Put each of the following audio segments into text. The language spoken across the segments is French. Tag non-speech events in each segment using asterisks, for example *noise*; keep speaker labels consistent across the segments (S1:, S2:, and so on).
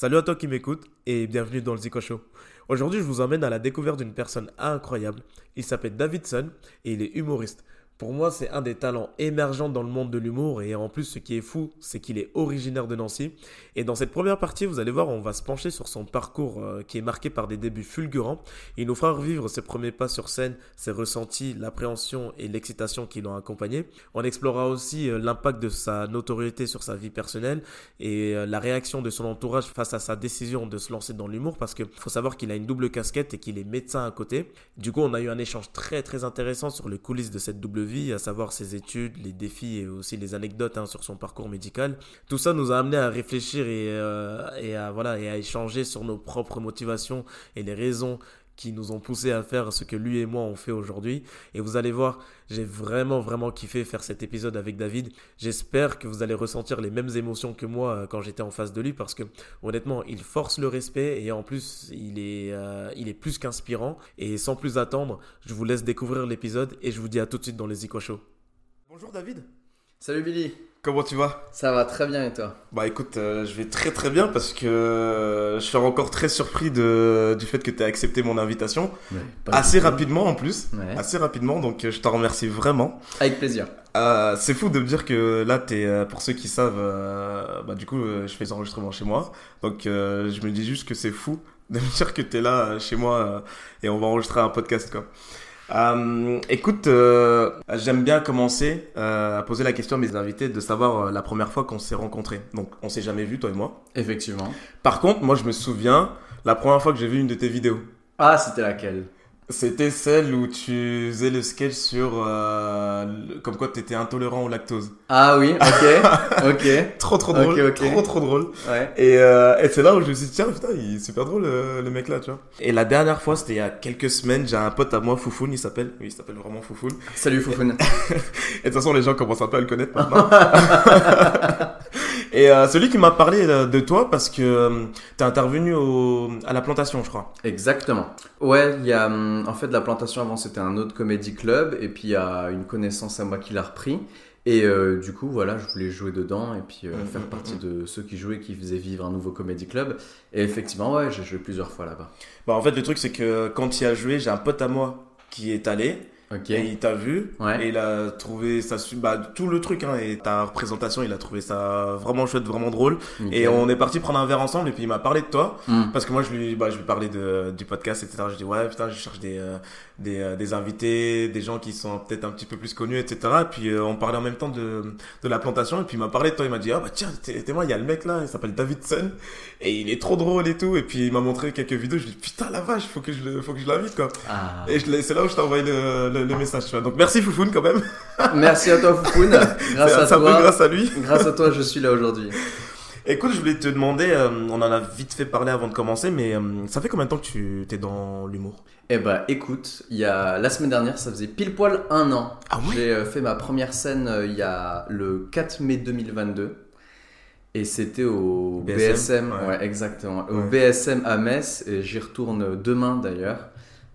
S1: Salut à toi qui m'écoute et bienvenue dans le Zico Show. Aujourd'hui, je vous emmène à la découverte d'une personne incroyable. Il s'appelle Davidson et il est humoriste. Pour moi, c'est un des talents émergents dans le monde de l'humour et en plus, ce qui est fou, c'est qu'il est originaire de Nancy. Et dans cette première partie, vous allez voir, on va se pencher sur son parcours euh, qui est marqué par des débuts fulgurants. Il nous fera revivre ses premiers pas sur scène, ses ressentis, l'appréhension et l'excitation qui l'ont accompagné. On explorera aussi euh, l'impact de sa notoriété sur sa vie personnelle et euh, la réaction de son entourage face à sa décision de se lancer dans l'humour parce qu'il faut savoir qu'il a une double casquette et qu'il est médecin à côté. Du coup, on a eu un échange très très intéressant sur les coulisses de cette double à savoir ses études, les défis et aussi les anecdotes hein, sur son parcours médical. Tout ça nous a amené à réfléchir et, euh, et, à, voilà, et à échanger sur nos propres motivations et les raisons qui nous ont poussé à faire ce que lui et moi on fait aujourd'hui. Et vous allez voir, j'ai vraiment vraiment kiffé faire cet épisode avec David. J'espère que vous allez ressentir les mêmes émotions que moi euh, quand j'étais en face de lui parce que honnêtement, il force le respect et en plus, il est, euh, il est plus qu'inspirant. Et sans plus attendre, je vous laisse découvrir l'épisode et je vous dis à tout de suite dans les Show. Bonjour David.
S2: Salut Billy.
S1: Comment tu vas?
S2: Ça va très bien et toi?
S1: Bah écoute, euh, je vais très très bien parce que euh, je suis encore très surpris de, du fait que tu aies accepté mon invitation.
S2: Ouais,
S1: Assez rapidement en plus.
S2: Ouais.
S1: Assez rapidement, donc euh, je t'en remercie vraiment.
S2: Avec plaisir.
S1: Euh, c'est fou de me dire que là, t'es, euh, pour ceux qui savent, euh, bah du coup, je fais les enregistrements chez moi. Donc euh, je me dis juste que c'est fou de me dire que t'es là euh, chez moi euh, et on va enregistrer un podcast quoi. Euh, écoute, euh, j'aime bien commencer euh, à poser la question à mes invités de savoir la première fois qu'on s'est rencontrés. Donc, on s'est jamais vu, toi et moi.
S2: Effectivement.
S1: Par contre, moi, je me souviens la première fois que j'ai vu une de tes vidéos.
S2: Ah, c'était laquelle?
S1: C'était celle où tu faisais le sketch sur euh, le- comme quoi tu étais intolérant au lactose.
S2: Ah oui, ok. *laughs* ok.
S1: Trop trop drôle,
S2: Ok, ok.
S1: trop trop drôle.
S2: Ouais.
S1: Et, euh, et c'est là où je me suis dit tiens putain il est super drôle euh, le mec là tu vois. Et la dernière fois c'était il y a quelques semaines j'ai un pote à moi Foufoun il s'appelle oui il s'appelle vraiment Foufoun.
S2: Salut Foufoun.
S1: Et *laughs* de toute façon les gens commencent un peu à le connaître maintenant. *laughs* et euh, celui qui m'a parlé de toi parce que euh, t'es intervenu au, à la plantation je crois.
S2: Exactement. Ouais, il y a en fait la plantation avant c'était un autre comédie club et puis il y a une connaissance à moi qui l'a repris. Et euh, du coup, voilà, je voulais jouer dedans et puis euh,
S1: Mhm,
S2: faire
S1: mhm,
S2: partie de ceux qui jouaient, qui faisaient vivre un nouveau comédie club. Et effectivement, ouais, j'ai joué plusieurs fois là-bas.
S1: Bah en fait le truc c'est que quand il a joué j'ai un pote à moi qui est allé
S2: Ok.
S1: et il t'a vu
S2: Ouais.
S1: et il a trouvé ça bah tout le truc hein et ta représentation il a trouvé ça vraiment chouette vraiment drôle et on est parti prendre un verre ensemble et puis il m'a parlé de toi
S2: Hum.
S1: parce que moi je lui bah je lui parlais de du podcast etc je dis ouais putain je cherche des euh, des, euh, des invités des gens qui sont peut-être un petit peu plus connus etc et puis euh, on parlait en même temps de de la plantation et puis il m'a parlé de toi il m'a dit ah bah tiens t'es moi il y a le mec là il s'appelle Davidson et il est trop drôle et tout et puis il m'a montré quelques vidéos je lui dis putain la vache faut que je le faut que je l'invite quoi
S2: Ah.
S1: et c'est là où je t'ai envoyé le, le, le message tu vois donc merci Foufoun quand même *laughs*
S2: Merci à toi Foufoun. Grâce à
S1: peu
S2: toi.
S1: grâce à lui
S2: Grâce à toi, je suis là aujourd'hui.
S1: Écoute, je voulais te demander, euh, on en a vite fait parler avant de commencer, mais euh, ça fait combien de temps que tu es dans l'humour?
S2: Eh bah écoute, il y a la semaine dernière, ça faisait pile poil un an.
S1: Ah ouais?
S2: J'ai euh, fait ma première scène il y a le 4 mai 2022. Et c'était au
S1: BSM,
S2: BSM,
S1: ouais.
S2: ouais. exactement, au
S1: Ouais.
S2: BSM à Metz, et j'y retourne demain d'ailleurs.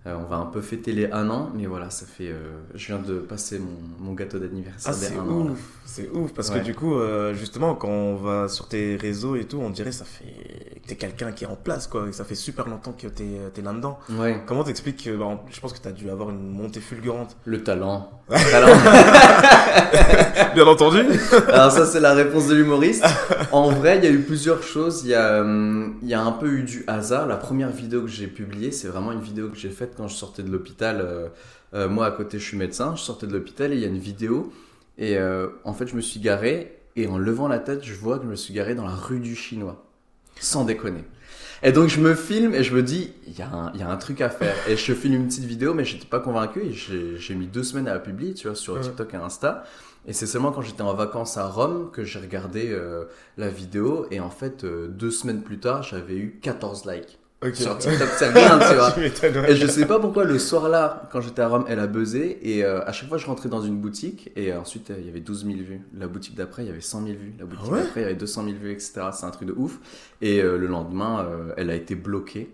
S2: Euh, on va un peu fêter les un an, mais voilà, ça fait. euh, je viens de passer mon, mon gâteau d'anniversaire
S1: Ah, c'est ouf, c'est ouf, parce
S2: Ouais.
S1: que du coup, euh, justement, quand on va sur tes réseaux et tout, on dirait ça fait que t'es quelqu'un qui est en place, quoi, et ça fait super longtemps que t'es es là-dedans.
S2: Ouais,
S1: Comment t'expliques que, bah, je pense que t'as dû avoir une montée fulgurante
S2: le talent. *laughs* Talent. *laughs*
S1: Bien entendu
S2: Alors ça c'est la réponse de l'humoriste. En vrai, il y a eu plusieurs choses. Il y, a, hum, il y a un peu eu du hasard. La première vidéo que j'ai publiée, c'est vraiment une vidéo que j'ai faite quand je sortais de l'hôpital. Euh, euh, moi à côté, je suis médecin. Je sortais de l'hôpital et il y a une vidéo. Et euh, en fait, je me suis garé. Et en levant la tête, je vois que je me suis garé dans la rue du Chinois. Sans déconner. Et donc je me filme et je me dis, il y, a un- il y a un truc à faire. Et je filme une petite vidéo, mais j'étais pas convaincu. Et j'ai mis deux semaines à la publier, tu vois, sur. TikTok et Insta. Et c'est seulement quand j'étais en vacances à Rome que j'ai regardé euh, la vidéo. Et en fait, euh, deux semaines plus tard, j'avais eu 14 likes.
S1: Ok.
S2: Sur TikTok, c'est rien, tu *laughs* vois. Et je sais pas pourquoi le soir-là, quand j'étais à Rome, elle a buzzé. Et euh, à chaque fois, je rentrais dans une boutique. Et euh, ensuite, il y avait 12 000 vues. La boutique d'après, il y avait 100 000 vues. La boutique
S1: Ah ouais?
S2: d'après, il y avait 200 000 vues, etc. C'est un truc de ouf. Et euh, le lendemain, elle a été bloquée.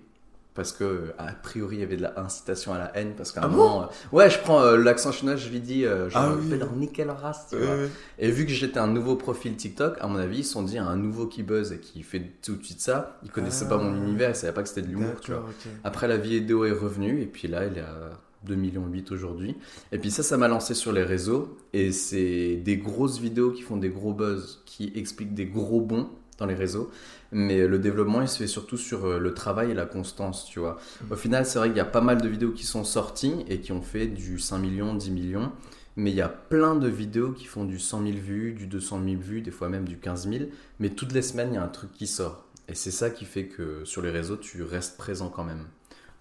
S2: Parce que a priori il y avait de la incitation à la haine parce qu'à un
S1: Ah bon
S2: moment euh, ouais je prends euh, l'accent chinois je lui dis euh, genre
S1: Ah oui.
S2: fais leur nickel race tu vois. et vu que j'étais un nouveau profil TikTok à mon avis ils se sont dit un nouveau qui buzz et qui fait tout de suite ça ils connaissaient pas mon
S1: Ah.
S2: univers ils savaient pas que c'était de l'humour tu vois. après la vidéo est revenue et puis là elle est à 2 millions 8 aujourd'hui. Et puis ça ça m'a lancé sur les réseaux et c'est des grosses vidéos qui font des gros buzz qui expliquent des gros bons dans les réseaux mais le développement il se fait surtout sur euh, le travail et la constance tu vois au final c'est vrai qu'il y a pas mal de vidéos qui sont sorties et qui ont fait du 5 millions 10 millions mais il y a plein de vidéos qui font du 100 000 vues, du 200 000 vues, des fois même du 15 000. Mais toutes les semaines, il y a un truc qui sort. Et c'est ça qui fait que sur les réseaux, tu restes présent quand même.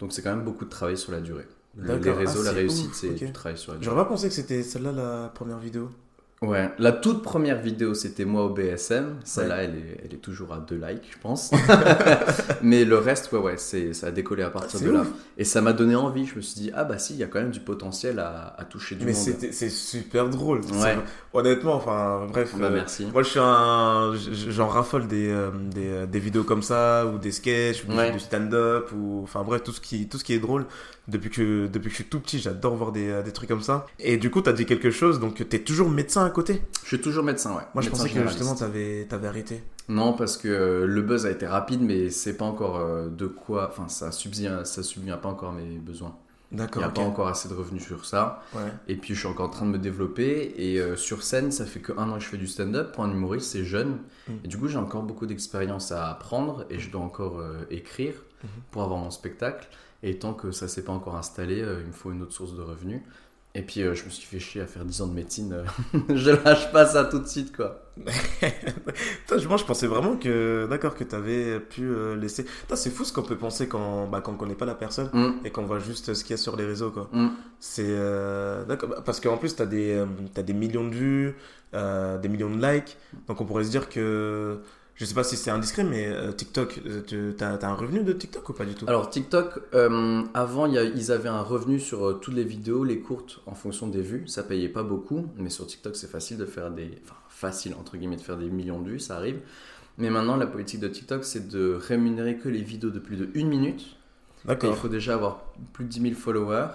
S2: Donc c'est quand même beaucoup de travail sur la durée. Le- les
S1: D'accord.
S2: réseaux,
S1: Ah,
S2: la réussite, c'est
S1: ok.
S2: du travail sur la durée.
S1: J'aurais pas pensé que c'était celle-là la première vidéo.
S2: Ouais, la toute première vidéo, c'était moi au BSM. Celle-là, elle, est, elle est toujours à 2 likes, je pense. *laughs* Mais le reste, ouais, ouais, c'est, ça a décollé à partir de là. Et ça m'a donné envie. Je me suis dit, ah bah si, il y a quand même du potentiel à, à toucher du
S1: Mais
S2: monde.
S1: c'était- c'est super drôle.
S2: Ouais.
S1: Honnêtement, enfin, bref.
S2: Bah
S1: euh,
S2: merci.
S1: Moi, je suis un. J'en raffole des, euh, des, euh, des vidéos comme ça, ou des sketchs, ou
S2: Ouais.
S1: du stand-up, ou. Enfin, bref, tout ce qui, tout ce qui est drôle. Depuis que, depuis que je suis tout petit, j'adore voir des, euh, des trucs comme ça. Et du coup, t'as dit quelque chose, donc t'es toujours médecin à côté?
S2: Je suis toujours médecin, ouais.
S1: Moi, je pensais que justement, t'avais, t'avais arrêté.
S2: Non, parce que euh, le buzz a été rapide, mais c'est pas encore euh, de quoi. Enfin, ça subvient, ça subvient pas encore à mes besoins. Il
S1: D'accord.
S2: n'y a pas encore assez de revenus sur ça.
S1: Ouais.
S2: Et puis, je suis encore en train de me développer. Et euh, sur scène, ça fait que un an que je fais du stand-up. Pour un humoriste, c'est jeune.
S1: Mm.
S2: Et du coup, j'ai encore beaucoup d'expérience à apprendre. Et je dois encore euh, écrire
S1: Mhm.
S2: pour avoir mon spectacle. Et tant que ça s'est pas encore installé, euh, il me faut une autre source de revenus. Et puis, euh, je me suis fait chier à faire 10 ans de médecine. euh, *laughs* je lâche pas ça tout de suite, quoi. *laughs*
S1: Putain, moi, je pensais vraiment que, d'accord, que t'avais pu euh, laisser. C'est fou ce qu'on peut penser quand, bah, quand on connaît pas la personne
S2: Mm,
S1: et qu'on voit juste ce qu'il y a sur les réseaux, quoi.
S2: mm.
S1: C'est euh, d'accord bah, parce qu'en plus t'as des t'as des millions de vues, des millions de likes, donc on pourrait se dire que je sais pas si c'est indiscret, mais euh, TikTok, euh, tu- t'as t'as un revenu de TikTok ou pas du tout?
S2: Alors TikTok, euh, avant il y a- ils avaient un revenu sur euh, toutes les vidéos, les courtes en fonction des vues, ça payait pas beaucoup, mais sur TikTok c'est facile de faire des, enfin facile entre guillemets de faire des millions de vues, ça arrive. Mais maintenant la politique de TikTok c'est de rémunérer que les vidéos de plus de une minute. Et il
S1: D'accord.
S2: faut déjà avoir plus de 10 000 followers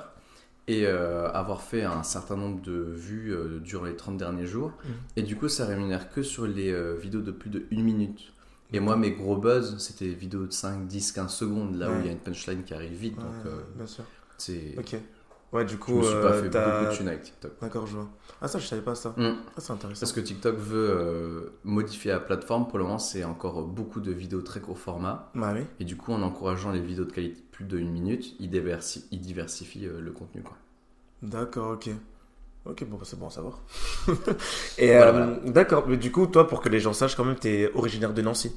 S2: et euh, avoir fait un certain nombre de vues euh, durant les 30 derniers jours.
S1: Mhm.
S2: Et du coup, ça rémunère que sur les euh, vidéos de plus de 1 minute. Et moi, mes gros buzz, c'était des vidéos de 5, 10, 15 secondes, là où il y a une punchline qui arrive vite.
S1: Ouais,
S2: donc,
S1: bien sûr.
S2: c'est.
S1: Ok. Ouais, du
S2: Je
S1: coup,
S2: me suis pas fait
S1: t'as-
S2: beaucoup de thunes avec TikTok.
S1: D'accord, je vois. Ah ça, je savais pas ça.
S2: Mm.
S1: Ah, c'est intéressant.
S2: Parce que TikTok veut modifier la plateforme. Pour le moment, c'est encore beaucoup de vidéos très court format.
S1: Bah oui.
S2: Et du coup, en encourageant les vidéos de qualité plus de 1 minute, il, diversi- il diversifie euh, le contenu. Quoi.
S1: D'accord, ok. Ok, bon, bah, c'est bon à savoir. *laughs* Et
S2: Voilà,
S1: euh, d'accord, mais du coup, toi, pour que les gens sachent, quand même, t'es originaire de Nancy.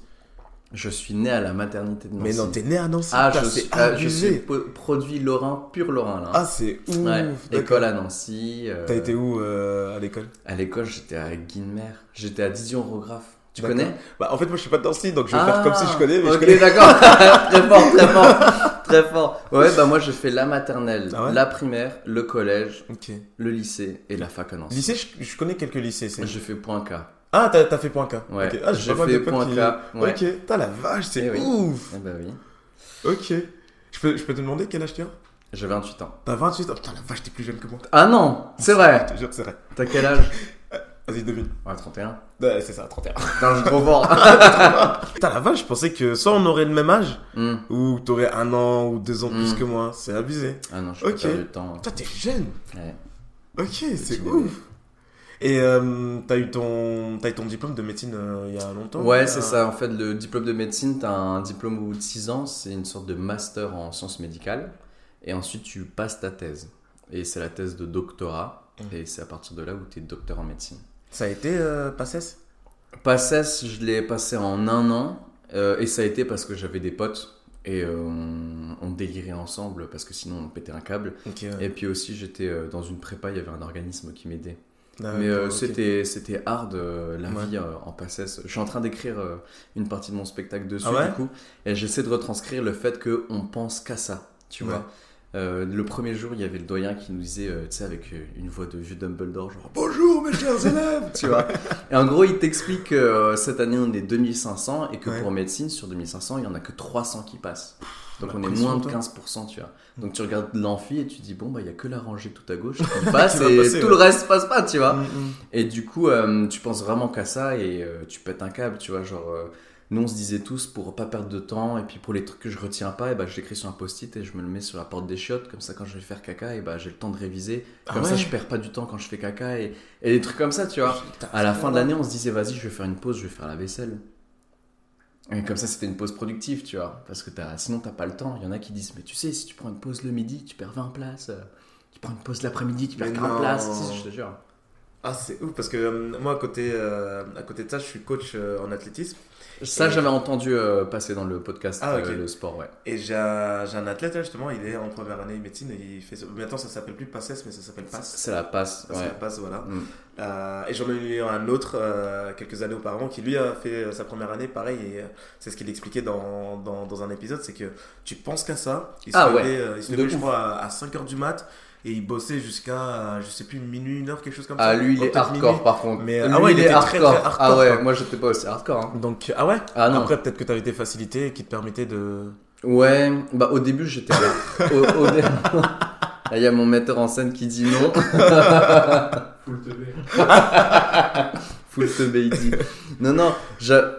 S2: Je suis né à la maternité de Nancy.
S1: Mais non, t'es né à Nancy.
S2: Ah, je suis, ah, je suis produit Lorrain, pur Lorrain là.
S1: Ah, c'est ouf.
S2: Ouais. École à Nancy. euh,
S1: T'as été où euh, à l'école?
S2: À l'école, j'étais à Guilmer. J'étais à Didion Orographe. Tu connais?
S1: Bah, en fait, moi, je suis pas de Nancy, donc je vais faire comme si je connais, mais
S2: Ah,
S1: je connais.
S2: d'accord. *laughs* très fort, très fort. Très fort. Ouais, bah moi, je fais la maternelle,
S1: Ah ouais
S2: la primaire, le collège, le lycée et la fac à Nancy.
S1: Lycée, je, je connais quelques lycées. c'est-
S2: Je fais point K.
S1: Ah, t'as t'as fait point K.
S2: Ouais,
S1: Ok. Ah,
S2: j'ai fait point
S1: qui-
S2: K. Ouais.
S1: Ok, t'as la vache, c'est
S2: Eh oui.
S1: ouf.
S2: Eh bah oui.
S1: Ok. Je peux, je peux te demander quel âge tu as?
S2: J'ai 28 ans.
S1: T'as 28 ans? Putain, la vache, t'es plus jeune que moi.
S2: Ah non, c'est vrai. *laughs*
S1: Je te jure, c'est vrai.
S2: T'as quel âge? *laughs*
S1: Vas-y, devine.
S2: Ouais, 31.
S1: Ouais, c'est ça, 31. *laughs*
S2: Non, je suis trop fort. *laughs*
S1: Putain, la vache, je pensais que soit on aurait le même âge,
S2: Hmm.
S1: ou t'aurais un an ou deux ans plus
S2: Mm.
S1: que moi. C'est abusé.
S2: Ah non, je suis
S1: Ok.
S2: pas perdu de temps.
S1: Putain, t'es jeune.
S2: Ouais.
S1: Ok, c'est ouf. Et euh, t'as eu ton, t'as eu ton diplôme de médecine euh, il y a longtemps
S2: Ouais, c'est ça. En fait, le diplôme de médecine, tu as un diplôme au bout de 6 ans. C'est une sorte de master en sciences médicales. Et ensuite, tu passes ta thèse. Et c'est la thèse de doctorat.
S1: Mm.
S2: Et c'est à partir de là où tu es docteur en médecine.
S1: Ça a été euh, PACES
S2: PACES, je l'ai passé en un an. euh, et ça a été parce que j'avais des potes. Et euh, on, on délirait ensemble parce que sinon on pétait un câble.
S1: Ouais.
S2: Et puis aussi, j'étais euh, dans une prépa, il y avait un organisme qui m'aidait.
S1: D'accord,
S2: Mais euh,
S1: ok.
S2: c'était c'était hard la
S1: Ouais.
S2: vie en PACES. Je suis en train d'écrire une partie de mon spectacle dessus
S1: Ah ouais?
S2: du coup et j'essaie de retranscrire le fait que on pense qu'à ça, tu vois. Euh, le premier jour, il y avait le doyen qui nous disait, euh, tu sais, avec euh, une voix de vieux Dumbledore, genre Bonjour mes chers élèves, *laughs* tu vois. Et en gros, il t'explique que euh, cette année, on est 2500 et que
S1: Ouais.
S2: pour médecine, sur 2500, il y en a que 300 qui passent. Donc on est moins de
S1: toi.
S2: 15%, tu vois. Donc tu regardes l'amphi et tu dis, bon, bah, il y a que la rangée tout à gauche *laughs* qui passe et
S1: passer,
S2: tout
S1: ouais.
S2: le reste passe pas, tu vois.
S1: Mm, mm.
S2: Et du coup, tu penses vraiment qu'à ça et tu pètes un câble, tu vois. Genre, nous, on se disait tous pour pas perdre de temps et puis pour les trucs que je retiens pas, et bah, je l'écris sur un post-it et je me le mets sur la porte des chiottes. Comme ça, quand je vais faire caca, et bah, j'ai le temps de réviser.
S1: Ah
S2: Comme ça, je perds pas du temps quand je fais caca et, et des trucs comme ça, tu vois.
S1: Putain,
S2: À la fin de l'année, on se disait, vas-y, je vais faire une pause, je vais faire la vaisselle. Et comme ça, c'était une pause productive, tu vois. Parce que as, sinon, t'as pas le temps. Il y en a qui disent, mais tu sais, si tu prends une pause le midi, tu perds 20 places. Tu prends une pause l'après-midi, tu perds
S1: Mais
S2: 40
S1: non.
S2: places. Je te jure.
S1: Ah, c'est ouf parce que euh, moi, à côté, euh, à côté de ça, je suis coach euh, en athlétisme.
S2: Ça, j'avais entendu euh, passer dans le podcast,
S1: Ah,
S2: euh, le sport, ouais.
S1: Et j'ai un, j'ai un athlète, là, justement, il est en première année de médecine et il fait. Maintenant, ça s'appelle plus PASSES, mais ça s'appelle PASS.
S2: C'est la passe,
S1: C'est la
S2: ouais.
S1: passe, voilà.
S2: Mm.
S1: Euh, et j'en ai eu un autre quelques années auparavant qui lui a fait sa première année pareil et c'est ce qu'il expliquait dans, dans, dans un épisode c'est que tu penses qu'à ça il se
S2: Ah
S1: levait,
S2: ouais.
S1: il se levait je
S2: ouf.
S1: crois à, 5h du mat et il bossait jusqu'à euh, je sais plus minuit une heure quelque chose comme
S2: Ah,
S1: ça
S2: lui, il est hardcore
S1: minuit.
S2: par contre.
S1: Mais,
S2: lui,
S1: ah ouais,
S2: il,
S1: il
S2: est
S1: était
S2: hardcore.
S1: très hardcore,
S2: Ah ouais,
S1: quoi.
S2: moi, j'étais pas aussi hardcore. hein.
S1: donc ah ouais?
S2: Ah non.
S1: après peut-être que tu avais tes facilités qui te permettaient de
S2: Ouais, bah au début, j'étais *laughs* au, au dé- Là, il y a mon metteur en scène qui dit non. *laughs*
S3: Full teubé. *laughs*
S2: Full teubé, il dit. Non, non,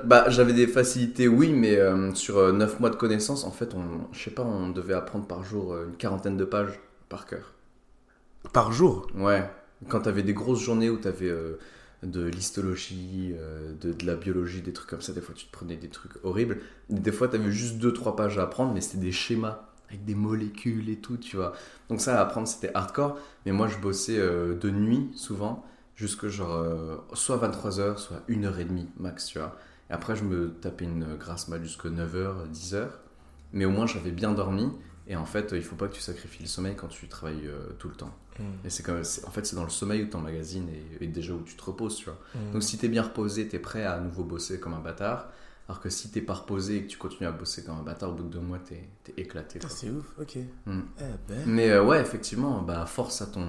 S2: bah, j'avais des facilités, oui, mais euh, sur 9 mois de connaissances, en fait, on, je sais pas, on devait apprendre par jour euh, une quarantaine de pages par cœur.
S1: Par jour
S2: Ouais, quand t'avais des grosses journées où t'avais euh, de l'histologie, euh, de, de la biologie, des trucs comme ça, des fois tu te prenais des trucs horribles. Des fois t'avais juste 2-3 pages à apprendre, mais c'était des schémas avec des molécules et tout, tu vois. Donc ça à apprendre c'était hardcore, mais moi je bossais euh, de nuit souvent, jusque genre euh, soit 23h, soit 1h30 max, tu vois. Et après je me tapais une grasse mat jusque 9h, 10h, mais au moins j'avais bien dormi. Et en fait, il faut pas que tu sacrifies le sommeil quand tu travailles tout le temps. Et c'est comme, en fait, c'est dans le sommeil où tu emmagasines et, et déjà où tu te reposes, tu vois. Donc si t'es bien reposé, t'es prêt à à nouveau bosser comme un bâtard. Alors que si t'es pas reposé et que tu continues à bosser comme un bâtard, au bout de deux mois, t'es éclaté. Quoi.
S1: c'est ouf ok
S2: Mm.
S1: eh ben
S2: Mais euh, ouais, effectivement, bah force à ton.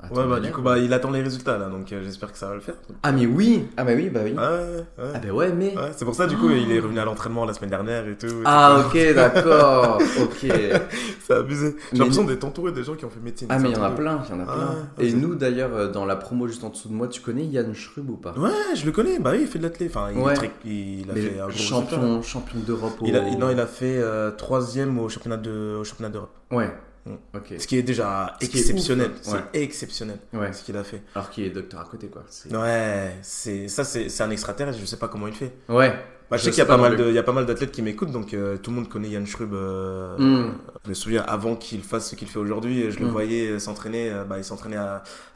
S2: à ton
S1: ouais bah du coup bah il attend les résultats là donc euh, j'espère que ça va le faire
S2: Ah mais oui, ah bah oui, bah oui.
S1: ouais ouais.
S2: Ah bah ouais, mais.
S1: Ouais, c'est pour ça, du coup, il est revenu à l'entraînement la semaine dernière et tout.
S2: Ah ok, d'accord, *laughs* ok. *laughs*
S1: C'est abusé. J'ai l'impression d'être entouré des gens qui ont fait médecine.
S2: Ah mais il y en a plein, il y en a
S1: Ah,
S2: plein. Et nous d'ailleurs, euh, dans la promo juste en dessous de moi, tu connais Yann Schrub ou pas?
S1: Ouais, je le connais. Bah oui, il fait de l'athlé. Enfin, il,
S2: Ouais.
S1: a
S2: Mais
S1: fait un gros résultat.
S2: champion, champion d'Europe au...
S1: Il a, non, il a fait euh, troisième au championnat de, au championnat d'Europe.
S2: Ouais,
S1: Mm.
S2: ok.
S1: Ce qui est déjà
S2: Ce
S1: exceptionnel. C'est
S2: ouais.
S1: exceptionnel
S2: Ouais.
S1: ce qu'il a fait.
S2: Alors qu'il est docteur à côté, quoi.
S1: Ouais, c'est ça, c'est c'est un extraterrestre. Je sais pas comment il fait.
S2: Ouais.
S1: Bah, je
S2: Je
S1: sais qu'il y a pas mal de, il y a pas mal d'athlètes qui m'écoutent, donc euh, tout le monde connaît Yann Schrub. euh,
S2: Mm.
S1: Je me souviens avant qu'il fasse ce qu'il fait aujourd'hui, je le
S2: Mm.
S1: voyais euh, s'entraîner. euh, Bah, il s'entraînait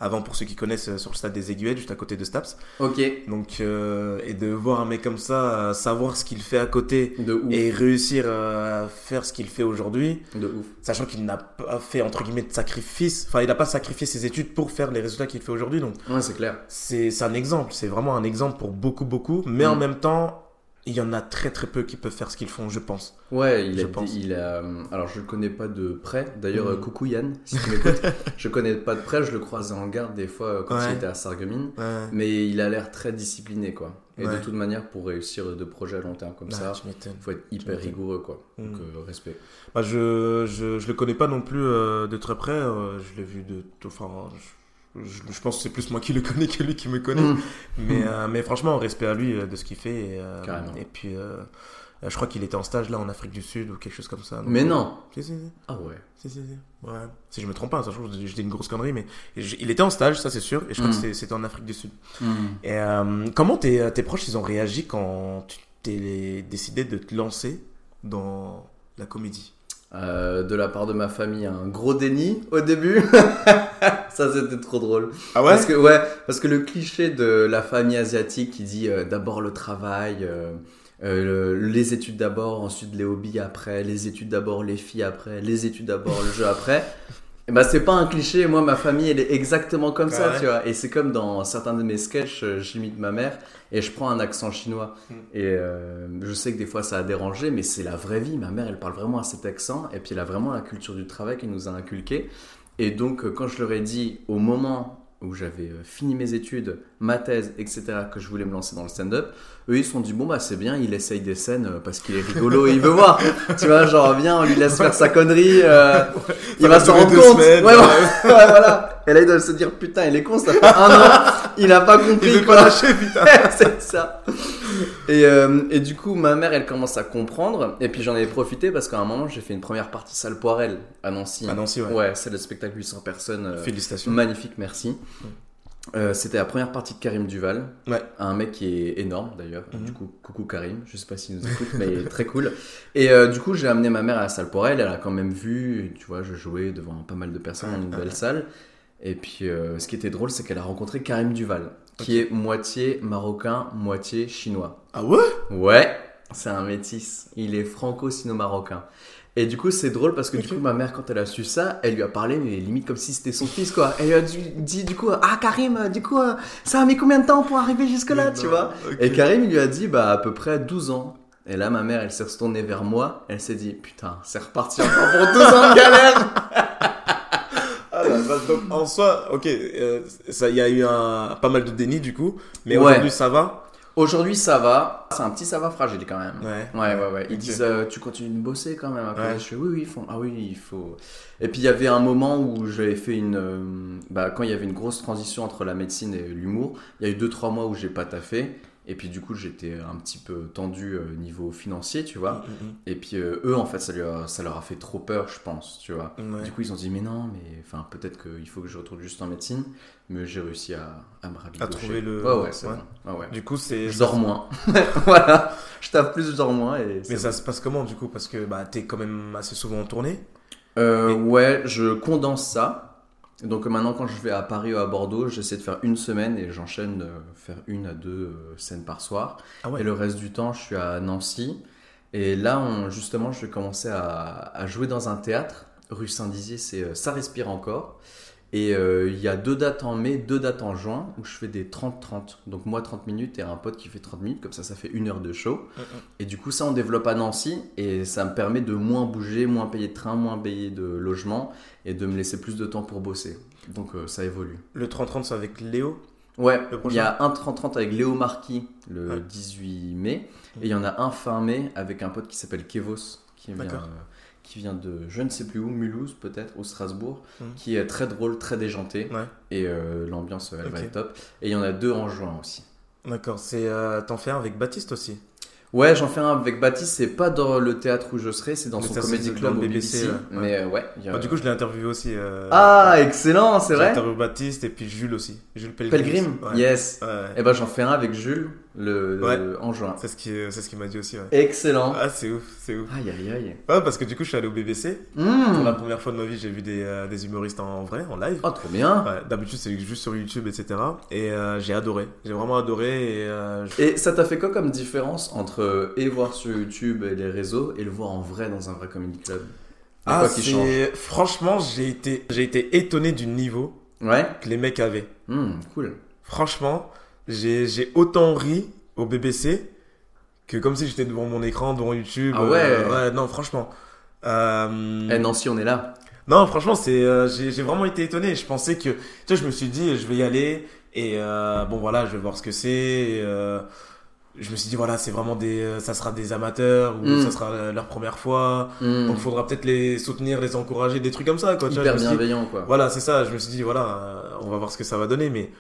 S1: avant pour ceux qui connaissent euh, sur le stade des Aiguillettes, juste à côté de Staps.
S2: Ok.
S1: Donc euh, et de voir un mec comme ça, euh, savoir ce qu'il fait à côté
S2: De ouf.
S1: et réussir euh, à faire ce qu'il fait aujourd'hui,
S2: De ouf.
S1: sachant qu'il n'a pas fait entre guillemets de sacrifice. Enfin, il n'a pas sacrifié ses études pour faire les résultats qu'il fait aujourd'hui. Donc
S2: Ouais, c'est clair.
S1: c'est c'est un exemple. C'est vraiment un exemple pour beaucoup beaucoup. Mais en
S2: Mm.
S1: même temps, il y en a très très peu qui peuvent faire ce qu'ils font, je pense.
S2: Ouais, il
S1: Je
S2: a,
S1: pense.
S2: il a. euh, Alors, je le connais pas de près. D'ailleurs,
S1: Mhm.
S2: euh, coucou Yann, si tu m'écoutes. *laughs* je connais pas de près. Je le croisais en garde des fois euh, quand
S1: Ouais.
S2: il était à Sarreguemines.
S1: Ouais.
S2: Mais il a l'air très discipliné, quoi. Et
S1: Ouais.
S2: de toute manière, pour réussir de projets à long terme comme
S1: Ah,
S2: ça,
S1: m'étonnes.
S2: faut être hyper rigoureux, quoi. Donc, euh, respect.
S1: Bah, je, je, je le connais pas non plus euh, de très près. euh, je l'ai vu de. Enfin, je, je- je pense que c'est plus moi qui le connais que lui qui me connaît.
S2: Mhm.
S1: Mais, euh, mais franchement, respect à lui euh, de ce qu'il fait. Et, euh, et puis, euh, je crois qu'il était en stage là en Afrique du Sud ou quelque chose comme ça. Donc,
S2: Mais non
S1: Si, si, si.
S2: Ah ouais.
S1: Si, si, si. Ouais. Si je me trompe pas, ça, je je dis une grosse connerie, mais je- il était en stage, ça c'est sûr, et je crois
S2: Mm.
S1: que c'est- c'était en Afrique du Sud.
S2: Mhm.
S1: Et euh, comment tes, tes proches ils ont réagi quand tu t'es décidé de te lancer dans la comédie?
S2: Euh, de la part de ma famille, un gros déni au début. *laughs* ça, c'était trop drôle.
S1: Ah
S2: Parce que, ouais, parce que le cliché de la famille asiatique qui dit euh, d'abord le travail, euh, euh, le- les études d'abord, ensuite les hobbies après, les études d'abord, les filles après, les études d'abord, le jeu après. Et bah c'est pas un cliché, moi ma famille elle est exactement comme
S1: Ah
S2: ça,
S1: ouais
S2: tu vois. Et c'est comme dans certains de mes sketchs, euh, j'imite ma mère et je prends un accent chinois.
S1: Mm.
S2: Et euh, je sais que des fois ça a dérangé, mais c'est la vraie vie. Ma mère elle parle vraiment à cet accent et puis elle a vraiment la culture du travail qu'elle nous a inculqué. Et donc euh, quand je leur ai dit au moment où j'avais euh, fini mes études, ma thèse, etc., que je voulais me lancer dans le stand-up, eux ils se sont dit bon bah c'est bien, il essaye des scènes euh, parce qu'il est rigolo et il veut voir. *laughs* tu vois, genre viens, on lui laisse faire sa connerie, euh, il va s'en rendre compte.
S1: semaines,
S2: ouais,
S1: ouais. *laughs*
S2: ouais, voilà. Et là il doit se dire putain, il est con, ça fait un an, il a pas compris.
S1: Il veut
S2: quoi.
S1: pas lâcher, putain. *laughs*
S2: c'est ça. Et, euh, et du coup, ma mère, elle commence à comprendre. Et puis j'en ai profité parce qu'à un moment, j'ai fait une première partie salle Poirel à Nancy.
S1: À Nancy, ouais.
S2: Ouais, c'est le spectacle 800 personnes. euh,
S1: Félicitations.
S2: magnifique, merci. Euh, C'était la première partie de Karim Duval,
S1: Ouais.
S2: un mec qui est énorme d'ailleurs.
S1: Mhm.
S2: Du coup, coucou Karim, je sais pas s'il nous *laughs* écoute, mais il est très cool. Et euh, du coup, j'ai amené ma mère à la salle Poirel. Elle a quand même vu, tu vois, je jouais devant pas mal de personnes dans une belle salle. Et puis, euh, ce qui était drôle, c'est qu'elle a rencontré Karim Duval, qui est moitié marocain, moitié chinois.
S1: Ah ouais?
S2: Ouais, c'est un métis. Il est franco-sino-marocain. Et du coup, c'est drôle parce que du coup, ma mère, quand elle a su ça, elle lui a parlé, mais limite comme si c'était son fils, quoi. Elle lui a dit, dit, du coup, ah Karim, du coup, euh, ça a mis combien de temps pour arriver jusque-là, tu vois. Et Karim, il lui a dit, bah, à peu près 12 ans. Et là, ma mère, elle s'est retournée vers moi, elle s'est dit, putain, c'est reparti encore pour 12 ans de galère.
S1: Ah, la vache. donc en soi, ok, euh, ça, il y a eu un, pas mal de déni du coup, mais
S2: Ouais.
S1: aujourd'hui ça va?
S2: Aujourd'hui, ça va. C'est un petit ça va fragile quand même.
S1: Ouais.
S2: Ouais, ouais, ouais. Ils disent, euh, tu continues de bosser quand même. Après,
S1: Ouais.
S2: je fais, oui, oui, ils font, ah oui, il faut. Et puis, il y avait un moment où j'avais fait une. euh, bah, quand il y avait une grosse transition entre la médecine et l'humour, il y a eu 2-3 mois où j'ai pas taffé. Et puis, du coup, j'étais un petit peu tendu euh, niveau financier, tu vois.
S1: Mm,
S2: Et puis, euh, eux, en fait, ça, lui a- ça leur a fait trop peur, je pense, tu vois.
S1: mm, mm. Ouais.
S2: Du coup, ils ont dit, mais non, mais enfin, peut-être qu'il faut que je retourne juste en médecine. Mais j'ai réussi à, à me rabibocher.
S1: trouver le-
S2: Ouais, ouais, c'est
S1: ouais. Du coup, c'est.
S2: Je dors moins. *laughs* voilà. Je tape plus, je dors moins. Et
S1: Mais ça se passe comment du coup? Parce que bah, t'es quand même assez souvent en tournée?
S2: Euh,
S1: Et-
S2: Ouais, je condense ça. Donc euh, maintenant, quand je vais à Paris ou à Bordeaux, j'essaie de faire une semaine et j'enchaîne de faire une à deux euh, scènes par soir.
S1: Ah ouais.
S2: Et le reste du temps, je suis à Nancy. Et là, on- justement, je vais commencer à, à jouer dans un théâtre. Rue Saint-Dizier, c'est euh, Ça respire encore. Et euh, il y a deux dates en mai, deux dates en juin, où je fais des 30-30. Donc moi 30 minutes et un pote qui fait 30 minutes, comme ça ça fait une heure de show.
S1: Mm, mm.
S2: Et du coup ça on développe à Nancy, et ça me permet de moins bouger, moins payer de train, moins payer de logement, et de me laisser plus de temps pour bosser. Donc euh, ça évolue.
S1: Le 30-30, c'est avec Léo.
S2: Ouais, il y a un 30-30 avec Léo Marquis le
S1: Ouais.
S2: 18 mai, et il y en a un fin mai avec un pote qui s'appelle Kevos, qui vient,
S1: D'accord.
S2: euh, qui vient de je ne sais plus où, Mulhouse peut-être, ou Strasbourg,
S1: Mhm.
S2: qui est très drôle, très déjanté,
S1: Ouais.
S2: et euh, l'ambiance elle va être top. Et il y en a deux en juin aussi.
S1: D'accord. C'est euh, t'en fais un avec Baptiste aussi.
S2: Ouais, j'en fais un avec Baptiste, c'est pas dans le théâtre où je serai, c'est dans
S1: Le
S2: son comédie club au BBC.
S1: BBC, ouais.
S2: Mais euh, ouais, a-
S1: Bah, du coup, je l'ai interviewé aussi. euh,
S2: Ah, excellent, c'est
S1: J'ai
S2: vrai
S1: interviewé Baptiste et puis Jules aussi. Jules Pellegrim. Ouais.
S2: yes. Et ben j'en fais un avec Jules le,
S1: Ouais.
S2: le- en juin.
S1: C'est ce qui, c'est ce qu'il m'a dit aussi. Ouais.
S2: Excellent.
S1: Ah, c'est ouf, c'est ouf.
S2: Aïe aïe aïe.
S1: Ouais, parce que du coup, je suis allé au BBC.
S2: Mmh.
S1: Pour la première fois de ma vie, j'ai vu des, euh, des humoristes en vrai, en live.
S2: Oh, trop bien.
S1: Ouais, D'habitude, c'est juste sur YouTube, etc. Et euh, j'ai adoré. J'ai vraiment adoré. Et, euh, je-
S2: Et ça t'a fait quoi comme différence entre et voir sur YouTube et les réseaux et le voir en vrai dans un vrai comedy club?
S1: Ah,
S2: quoi qui change?
S1: c'est... Franchement, j'ai été... j'ai été étonné du niveau
S2: Ouais.
S1: que les mecs avaient.
S2: Mmh, cool.
S1: Franchement, j'ai j'ai autant ri au BBC que comme si j'étais devant mon écran, devant YouTube.
S2: Ah ouais.
S1: Euh, ouais, non, franchement. Euh,
S2: Eh Nancy, on est là.
S1: Non, franchement, c'est, euh, j'ai vraiment été étonné. Je pensais que, tu sais, je me suis dit, je vais y aller et bon voilà, je vais voir ce que c'est. je me suis dit voilà, c'est vraiment des, ça sera des amateurs ou
S2: Mm.
S1: ça sera leur première fois.
S2: Mmh.
S1: Donc, faudra peut-être les soutenir, les encourager, des trucs comme ça, quoi.
S2: Hyper bienveillant quoi.
S1: voilà, c'est ça. Je me suis dit, voilà, on va voir ce que ça va donner. Mais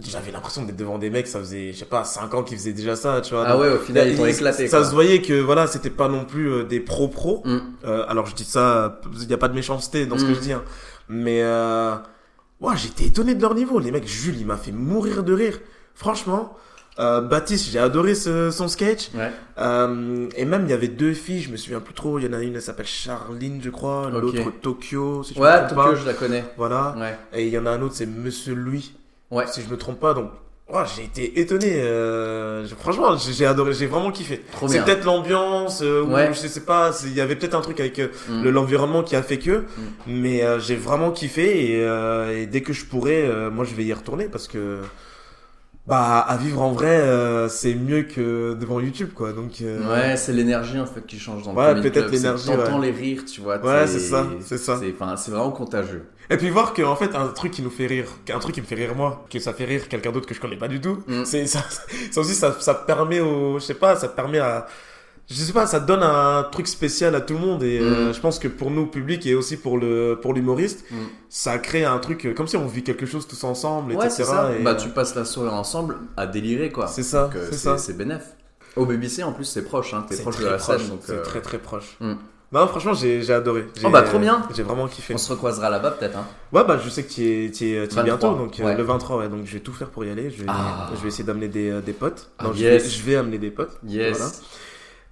S1: j'avais l'impression d'être devant des mecs, ça faisait, je sais pas, 5 ans qu'ils faisaient déjà ça, tu vois.
S2: Ah ouais, au final ils t'ont
S1: il-
S2: éclaté.
S1: Ça
S2: quoi.
S1: se voyait que, voilà, c'était pas non plus euh, des pros-pros.
S2: Mmh.
S1: Euh, alors, je dis ça, il n'y a pas de méchanceté dans ce que
S2: Mm.
S1: je dis. hein. Mais, euh, ouais, j'étais étonné de leur niveau. Les mecs, Jules, il m'a fait mourir de rire. Franchement. Euh, Baptiste, j'ai adoré ce- son sketch.
S2: Ouais.
S1: Euh, et même, il y avait deux filles, je me souviens plus trop. Il y en a une, elle s'appelle Charline, je crois. L'autre, Tokyo, si je me
S2: Ouais, Tokyo,
S1: pas.
S2: je la connais.
S1: Voilà.
S2: Ouais.
S1: Et il y en a un autre, c'est Monsieur Louis,
S2: Ouais.
S1: si je me trompe pas. Donc, Oh, j'ai été étonné. euh, franchement, j'ai adoré, j'ai vraiment kiffé. C'est peut-être l'ambiance, euh, ou
S2: Ouais.
S1: je sais pas, il y avait peut-être un truc avec euh,
S2: Mm.
S1: le- l'environnement qui a fait que, mais euh, j'ai vraiment kiffé et, euh, et dès que je pourrai, moi je vais y retourner parce que bah à vivre en vrai, euh, c'est mieux que devant YouTube quoi. Donc euh,
S2: Ouais, c'est l'énergie en fait qui change dans le
S1: Ouais,
S2: comedy
S1: peut-être l'énergie,
S2: T'entends
S1: ouais.
S2: les rires, tu vois.
S1: Ouais, c'est ça, c'est ça.
S2: C'est enfin, c'est vraiment contagieux.
S1: Et puis voir qu'en fait un truc qui nous fait rire, un truc qui me fait rire moi, que ça fait rire quelqu'un d'autre que je connais pas du tout,
S2: Mm.
S1: c'est ça, *laughs* ça aussi ça, ça permet au, je sais pas, ça permet à, je sais pas, ça donne un truc spécial à tout le monde et euh,
S2: Mm.
S1: je pense que pour nous public et aussi pour le pour l'humoriste,
S2: Mm.
S1: ça crée un truc euh, comme si on vit quelque chose tous ensemble,
S2: Ouais,
S1: etc.
S2: ça.
S1: et,
S2: Bah,
S1: euh,
S2: tu passes la soirée ensemble à délirer quoi.
S1: C'est ça,
S2: euh,
S1: c'est ça.
S2: C'est bénef. Au BBC en plus, c'est proche, hein. T'es
S1: c'est
S2: proche de
S1: très
S2: la
S1: proche,
S2: scène. Donc,
S1: c'est
S2: euh,
S1: très très proche.
S2: Mm.
S1: Non, franchement, j'ai adoré.
S2: Oh, bah, trop bien.
S1: J'ai vraiment kiffé.
S2: On se recroisera là-bas peut-être. Hein.
S1: Ouais, bah, je sais que tu y es, tu y es- tu y es
S2: 23,
S1: bientôt, donc
S2: ouais.
S1: le 23, ouais, donc je vais tout faire pour y aller. Je vais,
S2: Ah.
S1: je vais essayer d'amener des, des potes.
S2: Ah,
S1: Non, je,
S2: yes.
S1: vais, je vais amener des potes.
S2: Yes.
S1: Voilà.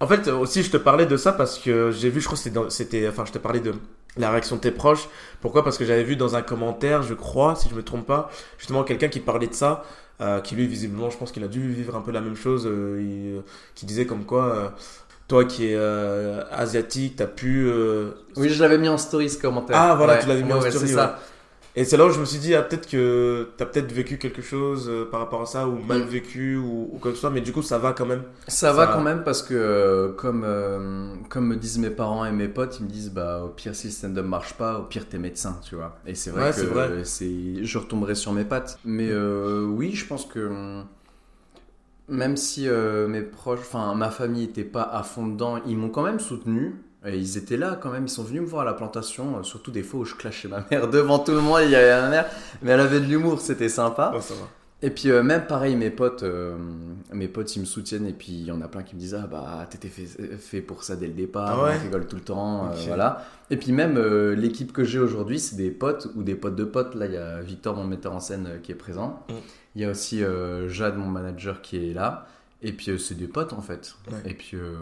S1: En fait, aussi, je te parlais de ça parce que j'ai vu, je crois que c'était, enfin, je te parlais de la réaction de tes proches. Pourquoi? Parce que j'avais vu dans un commentaire, je crois, si je me trompe pas, justement quelqu'un qui parlait de ça, euh, qui lui, visiblement, je pense qu'il a dû vivre un peu la même chose, euh, il- euh, qui disait comme quoi, toi qui es euh, asiatique, t'as pu. euh,
S2: Oui, je l'avais mis en story ce commentaire.
S1: Ah, voilà,
S2: Ouais,
S1: tu l'avais mis
S2: ouais,
S1: en
S2: ouais,
S1: story,
S2: C'est ça.
S1: Et c'est là où je me suis dit, ah, peut-être que t'as peut-être vécu quelque chose euh, par rapport à ça, ou mal
S2: Mm.
S1: vécu, ou, ou quoi que ce soit, mais du coup, ça va quand même.
S2: Ça va quand même parce que, euh, comme, euh, comme me disent mes parents et mes potes, ils me disent bah, au pire, si le stand-up marche pas, au pire, t'es médecin, tu vois. Et c'est vrai
S1: Ouais,
S2: que
S1: vrai.
S2: je retomberai sur mes pattes. Mais oui, je pense que même si mes proches, enfin ma famille était pas à fond dedans, ils m'ont quand même soutenu. Et ils étaient là quand même, ils sont venus me voir à la plantation, euh, surtout des fois où je clashais ma mère *laughs* devant tout le monde, il y avait ma mère, mais elle avait de l'humour, c'était sympa.
S1: Ouais, ça va.
S2: Et puis euh, même pareil, mes potes, euh, mes potes, ils me soutiennent et puis il y en a plein qui me disent ah bah t'étais fait, fait pour ça dès le départ,
S1: Ah ouais
S2: on rigole tout le temps, euh, voilà. Et puis même l'équipe que j'ai aujourd'hui, c'est des potes ou des potes de potes. Là, il y a Victor, mon metteur en scène, qui est présent.
S1: Mm.
S2: Il y a aussi Jade, mon manager, qui est là. Et puis euh, c'est des potes en fait.
S1: Ouais.
S2: Et puis euh,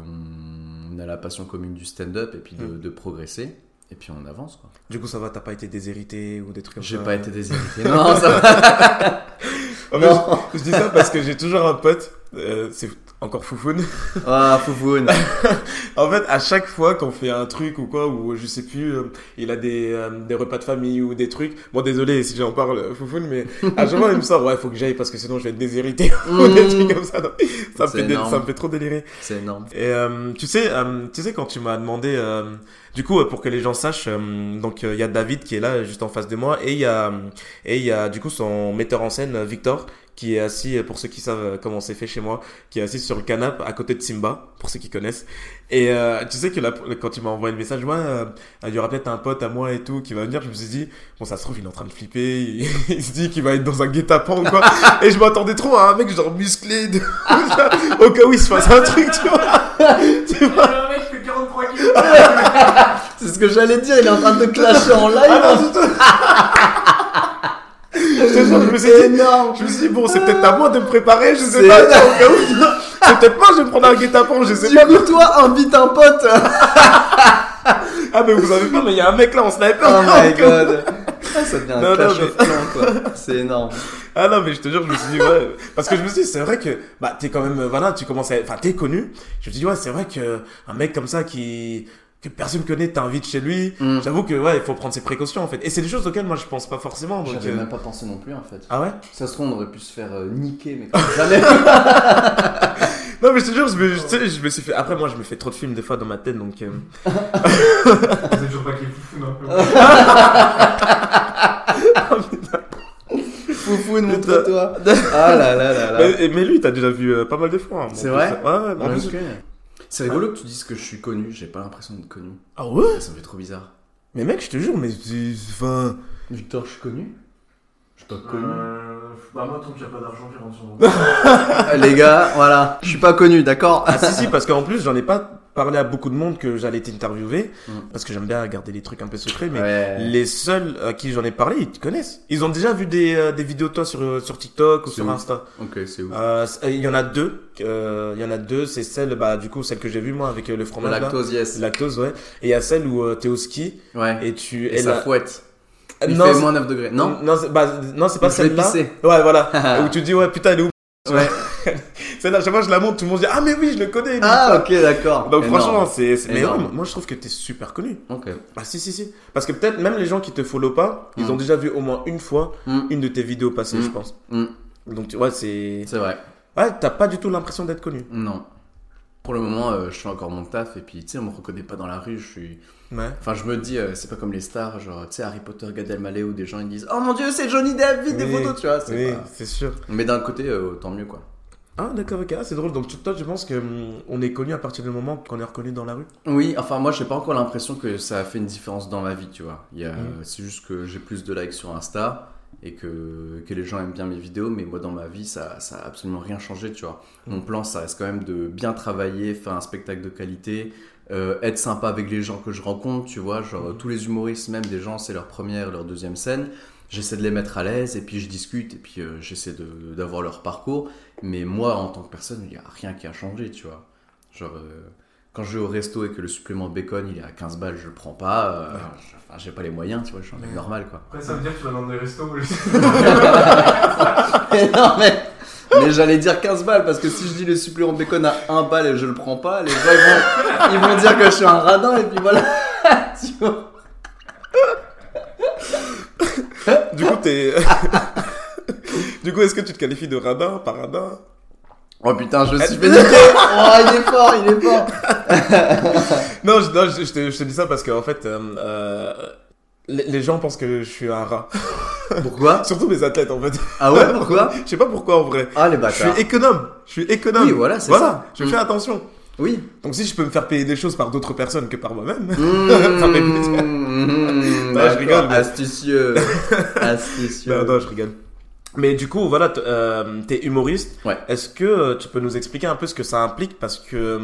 S2: on, a la passion commune du stand-up et puis de,
S1: Mm.
S2: de progresser. Et puis on avance quoi.
S1: Du coup, ça va, t'as pas été déshérité ou des trucs comme ça
S2: J'ai pas été déshérité. *laughs* non, ça va. Non.
S1: je, je dis ça parce que j'ai toujours un pote, euh, c'est encore foufoune.
S2: Ah, foufoune. *laughs*
S1: En fait, à chaque fois qu'on fait un truc ou quoi, ou je sais plus, euh, il a des, euh, des repas de famille ou des trucs. Bon, désolé si j'en parle, euh, foufoune, mais à chaque fois, il me sort, ouais, faut que j'aille parce que sinon je vais être déshérité *laughs* ou des
S2: Mm.
S1: trucs comme ça. Donc, ça, me fait dé- ça me fait trop délirer.
S2: C'est énorme.
S1: Et euh, tu sais, euh, tu sais quand tu m'as demandé, euh, du coup, pour que les gens sachent, donc il y a David qui est là juste en face de moi, et il y a et il y a du coup son metteur en scène Victor qui est assis, euh, pour ceux qui savent euh, comment c'est fait chez moi, qui est assis sur le canapé à côté de Simba, pour ceux qui connaissent. Et euh, tu sais que là, quand il m'a envoyé le message, ouais, euh, il y aura peut-être un pote à moi et tout qui va venir, je me suis dit, bon, ça se trouve, il est en train de flipper, il, *laughs* il se dit qu'il va être dans un guet-apens ou quoi. *laughs* et je m'attendais trop à un mec genre musclé, de... *laughs* au cas où il se passe un truc, tu vois. tu vois.
S3: un mec qui fait 43 kilos.
S2: C'est ce que j'allais dire, il est en train de clasher en live.
S1: Ah non, tout. Je te jure, je me suis
S2: C'est
S1: dit,
S2: énorme.
S1: je me suis dit, bon, c'est peut-être à moi de me préparer, je sais pas. C'est peut-être moi, je vais me prendre un guet-apens, je sais
S2: Du
S1: pas.
S2: coup, toi, invite un pote. *laughs*
S1: Ah, mais vous avez peur, mais il y a un mec là en sniper.
S2: Oh my
S1: où.
S2: god. Ah, ça devient un
S1: Non, non,
S2: clash
S1: mais-
S2: quoi. C'est énorme.
S1: Ah non, mais je te jure, je me suis dit, ouais. Parce que je me suis dit, c'est vrai que, bah, t'es quand même, euh, voilà, tu commences à, enfin, t'es connu. Je me suis dit, ouais, c'est vrai que un mec comme ça qui, que personne connaît, t'invite chez lui.
S2: Mm.
S1: J'avoue que, ouais, il faut prendre ses précautions, en fait. Et c'est des choses auxquelles moi je pense pas forcément. Donc,
S2: J'avais
S1: euh,
S2: même pas pensé non plus, en fait.
S1: Ah ouais?
S2: Ça se trouve, on aurait pu se faire euh, niquer, mais jamais. *laughs* *laughs*
S1: Non, mais je te jure, je me, tu sais, je me suis fait, après, moi, je me fais trop de films des fois dans ma tête, donc, euh, *laughs*
S3: C'est toujours pas qu'il est foufou non plus.
S2: Foufoune, montre-toi. Ah là là là là.
S1: mais, mais lui, t'as déjà vu euh, pas mal de fois. hein. En
S2: C'est vrai?
S1: Ouais, ouais, en
S2: Ouais,
S1: plus-
S2: ok. C'est rigolo que tu dises que je suis connu. J'ai pas l'impression d'être connu.
S1: Ah ouais?
S2: Ça me fait trop bizarre.
S1: Mais mec, je te jure, mais, c'est- enfin,
S2: Victor, je suis connu? Je suis pas connu.
S3: Euh, bah moi tant qu'il n'y a pas d'argent qui rentre sur mon *laughs*
S2: Ah, Les gars, voilà. Je suis pas connu, d'accord?
S1: Ah si si parce qu'en plus j'en ai pas parlé à beaucoup de monde que j'allais t'interviewer
S2: Mm.
S1: parce que j'aime bien garder les trucs un peu secrets mais
S2: Ouais.
S1: les seuls à qui j'en ai parlé ils te connaissent ils ont déjà vu des, euh, des vidéos de toi sur, euh, sur TikTok ou sur
S2: ouf.
S1: Insta
S2: Ok, c'est ouf.
S1: Euh, il y en a deux euh, il y en a deux c'est celle bah du coup celle que j'ai vue moi avec le fromage là.
S2: lactose, yes.
S1: lactose ouais et il y a celle où t'es au ski
S2: Ouais.
S1: et tu
S2: Et
S1: et
S2: ça
S1: là-
S2: fouette. Il
S1: non,
S2: fait moins 9 degrés. Non
S1: Non, c'est bah, pas celle-là. Ouais, voilà. *laughs* où tu dis, ouais, putain, elle est où?
S2: Ouais.
S1: Celle-là, à chaque fois que je la montre, tout le monde dit, ah, mais oui, je le connais.
S2: Ah, ok, d'accord.
S1: Donc,
S2: Énorme.
S1: franchement, c'est. Mais ouais, moi, je trouve que t'es super connu.
S2: Ok.
S1: Ah, si, si, si. Parce que peut-être même les gens qui te follow pas, ils
S2: Mm.
S1: ont déjà vu au moins une fois
S2: Mm.
S1: une de tes vidéos passées,
S2: Mm.
S1: je pense.
S2: Mm.
S1: Donc, tu vois, c'est.
S2: C'est vrai.
S1: Ouais, t'as pas du tout l'impression d'être connu.
S2: Non. Pour le moment, euh, je fais encore mon taf et puis tu sais, on me reconnaît pas dans la rue. Je suis.
S1: Ouais.
S2: Enfin, je me dis, euh, c'est pas comme les stars, genre tu sais, Harry Potter, Gad Elmaleh, où des gens ils disent, oh mon dieu, c'est Johnny Depp, vite des
S1: Oui.
S2: photos, tu vois. c'est
S1: Oui,
S2: pas-
S1: c'est sûr.
S2: Mais d'un côté, euh, tant mieux quoi.
S1: Ah, d'accord, ok. Ah, c'est drôle. Donc, toi, tu penses que hum, on est connu à partir du moment qu'on est reconnu dans la rue?
S2: Oui, enfin moi j'ai pas encore l'impression que ça a fait une différence dans ma vie, tu vois. Il y a,
S1: Mhm.
S2: C'est juste que j'ai plus de likes sur Insta et que, que les gens aiment bien mes vidéos, mais moi dans ma vie ça, ça a absolument rien changé, tu vois.
S1: Mhm.
S2: Mon plan ça reste quand même de bien travailler, faire un spectacle de qualité, euh, être sympa avec les gens que je rencontre, tu vois. Genre
S1: Mhm.
S2: tous les humoristes, même des gens, c'est leur première, leur deuxième scène. J'essaie de les mettre à l'aise et puis je discute et puis euh, j'essaie d'avoir leur parcours. Mais moi en tant que personne, il n'y a rien qui a changé, tu vois. Genre. euh, quand je vais au resto et que le supplément bacon il est à 15 balles, je le prends pas. euh,
S1: Ouais.
S2: je- Enfin, j'ai pas les moyens, tu vois, je suis un mec normal quoi.
S3: Après, ça veut dire que tu vas dans des restos. où- *laughs*
S2: non *laughs* mais, mais j'allais dire 15 balles parce que si je dis le supplément bacon à 1 balle et je le prends pas, les gens ils vont, ils vont dire que je suis un radin et puis voilà. *laughs* Tu vois.
S1: Du coup, t'es. Du coup, est-ce que tu te qualifies de radin, pas radin
S2: oh putain, je suis
S1: Elle-
S2: fait niquer. *laughs* Oh, il est fort, il est fort. *laughs*
S1: Non, je, non, je, je te, je te dis ça parce qu'en fait, euh, euh, les, les gens pensent que je suis un rat. *laughs*
S2: Pourquoi?
S1: Surtout mes athlètes, en fait.
S2: Ah ouais, pourquoi?
S1: Je sais pas pourquoi, en vrai.
S2: Ah les
S1: Je
S2: bâtards.
S1: suis économe. Je suis économe.
S2: Oui, voilà, c'est
S1: voilà.
S2: ça.
S1: Je
S2: Mm.
S1: fais attention.
S2: Oui.
S1: Donc, si je peux me faire payer des choses par d'autres personnes que par moi-même.
S2: Mmh,
S1: Ça fait plaisir.
S2: mmh,
S1: Ouais, je rigole, mais-
S2: Astucieux. Astucieux.
S1: Non, non, je rigole. Mais du coup, voilà, euh, t'es humoriste.
S2: Ouais.
S1: Est-ce que euh, tu peux nous expliquer un peu ce que ça implique? Parce que, euh,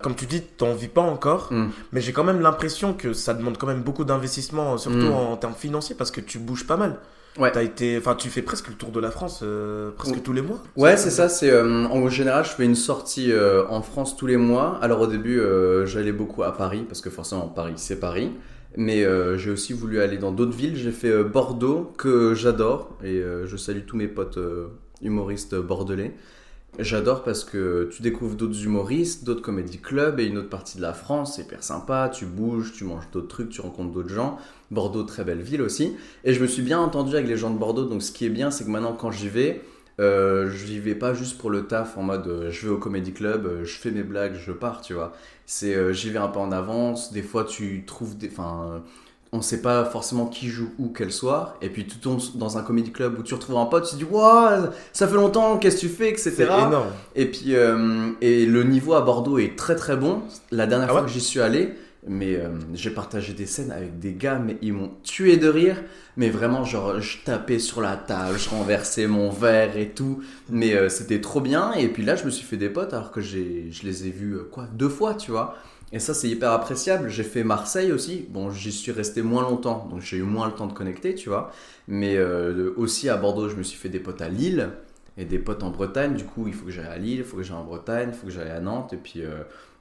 S1: comme tu dis, t'en vis pas encore.
S2: Mm.
S1: Mais j'ai quand même l'impression que ça demande quand même beaucoup d'investissement, surtout
S2: Mm.
S1: en termes financiers, parce que tu bouges pas mal.
S2: Ouais.
S1: T'as été, enfin, tu fais presque le tour de la France, euh, presque tous les mois.
S2: Ouais, c'est ça. C'est euh, en général, je fais une sortie euh, en France tous les mois. Alors au début, euh, j'allais beaucoup à Paris parce que forcément Paris, c'est Paris. Mais euh, j'ai aussi voulu aller dans d'autres villes. J'ai fait euh, Bordeaux que j'adore et euh, je salue tous mes potes humoristes bordelais. J'adore parce que tu découvres d'autres humoristes, d'autres comédie clubs et une autre partie de la France, c'est hyper sympa, tu bouges, tu manges d'autres trucs, tu rencontres d'autres gens. Bordeaux, très belle ville aussi. Et je me suis bien entendu avec les gens de Bordeaux, donc ce qui est bien, c'est que maintenant quand j'y vais, euh, je n'y vais pas juste pour le taf en mode euh, je vais au comédie club, euh, je fais mes blagues, je pars, tu vois. C'est j'y vais un peu en avance, des fois tu trouves des. Enfin, on sait pas forcément qui joue où quel soir, et puis tu tombes dans un comédie club où tu retrouves un pote, tu te dis Waouh, ça fait longtemps, qu'est-ce que tu fais, etc.
S1: Énorme.
S2: Et puis, et le niveau à Bordeaux est très très bon. La dernière
S1: Ah
S2: fois que j'y suis allé, mais euh, j'ai partagé des scènes avec des gars, mais ils m'ont tué de rire. Mais vraiment, genre, je tapais sur la table, je renversais mon verre et tout. Mais euh, c'était trop bien. Et puis là, je me suis fait des potes alors que j'ai, je les ai vus, euh, quoi, deux fois, tu vois. Et ça, c'est hyper appréciable. J'ai fait Marseille aussi. Bon, j'y suis resté moins longtemps, donc j'ai eu moins le temps de connecter, tu vois. Mais aussi à Bordeaux, je me suis fait des potes à Lille et des potes en Bretagne. Du coup, il faut que j'aille à Lille, il faut que j'aille en Bretagne, il faut que j'aille à Nantes. Et puis,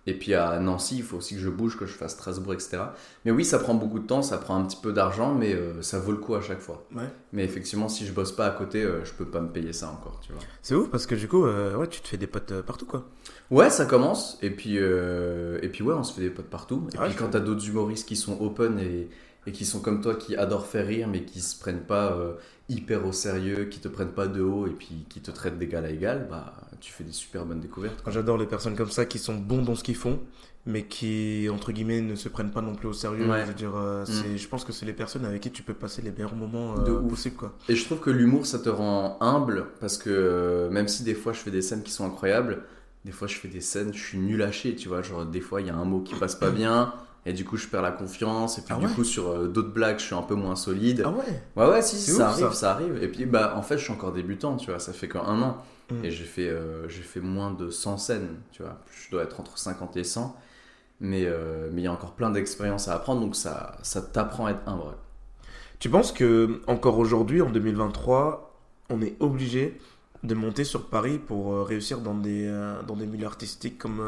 S2: et puis à Nancy, il faut aussi que je bouge, que je fasse Strasbourg, etc. Mais oui, ça prend beaucoup de temps, ça prend un petit peu d'argent, mais euh, ça vaut le coup à chaque fois.
S1: Ouais.
S2: Mais effectivement, si je bosse pas à côté, euh, je peux pas me payer ça encore, tu vois.
S1: C'est ouf parce que du coup, euh, ouais, tu te fais des potes partout, quoi.
S2: Ouais, ça commence. Et puis, et puis ouais, on se fait des potes partout. Et
S1: Ouais,
S2: puis quand t'as d'autres humoristes qui sont open et, et qui sont comme toi, qui adorent faire rire, mais qui se prennent pas euh, hyper au sérieux, qui te prennent pas de haut et puis qui te traitent d'égal à égal, bah tu fais des super bonnes découvertes.
S1: J'adore les personnes comme ça qui sont bons dans ce qu'ils font, mais qui, entre guillemets, ne se prennent pas non plus au sérieux.
S2: Ouais.
S1: Je veux dire, euh, c'est- je pense que c'est les personnes avec qui tu peux passer les meilleurs moments euh,
S2: De ouf.
S1: possibles, quoi.
S2: Et je trouve que l'humour, ça te rend humble parce que euh, même si des fois je fais des scènes qui sont incroyables, des fois je fais des scènes, je suis nul à chier, tu vois. Genre, des fois il y a un mot qui passe pas *clears throat* bien et du coup je perds la confiance. Et puis
S1: Ah
S2: du coup, sur euh, d'autres blagues, je suis un peu moins solide.
S1: Ah ouais
S2: Ouais, ouais, si,
S1: C'est
S2: ça
S1: ouf,
S2: arrive,
S1: ça.
S2: ça. arrive. Et puis, bah, en fait, je suis encore débutant, tu vois, ça fait qu'un an.
S1: Mm.
S2: Et j'ai fait, euh, j'ai fait moins de 100 scènes, tu vois. Je dois être entre 50 et 100. Mais euh, mais il y a encore plein d'expériences à apprendre, donc ça, ça t'apprend à être humble.
S1: Tu penses que encore aujourd'hui, en 2023, on est obligé de monter sur Paris pour réussir dans des, dans des milieux artistiques comme,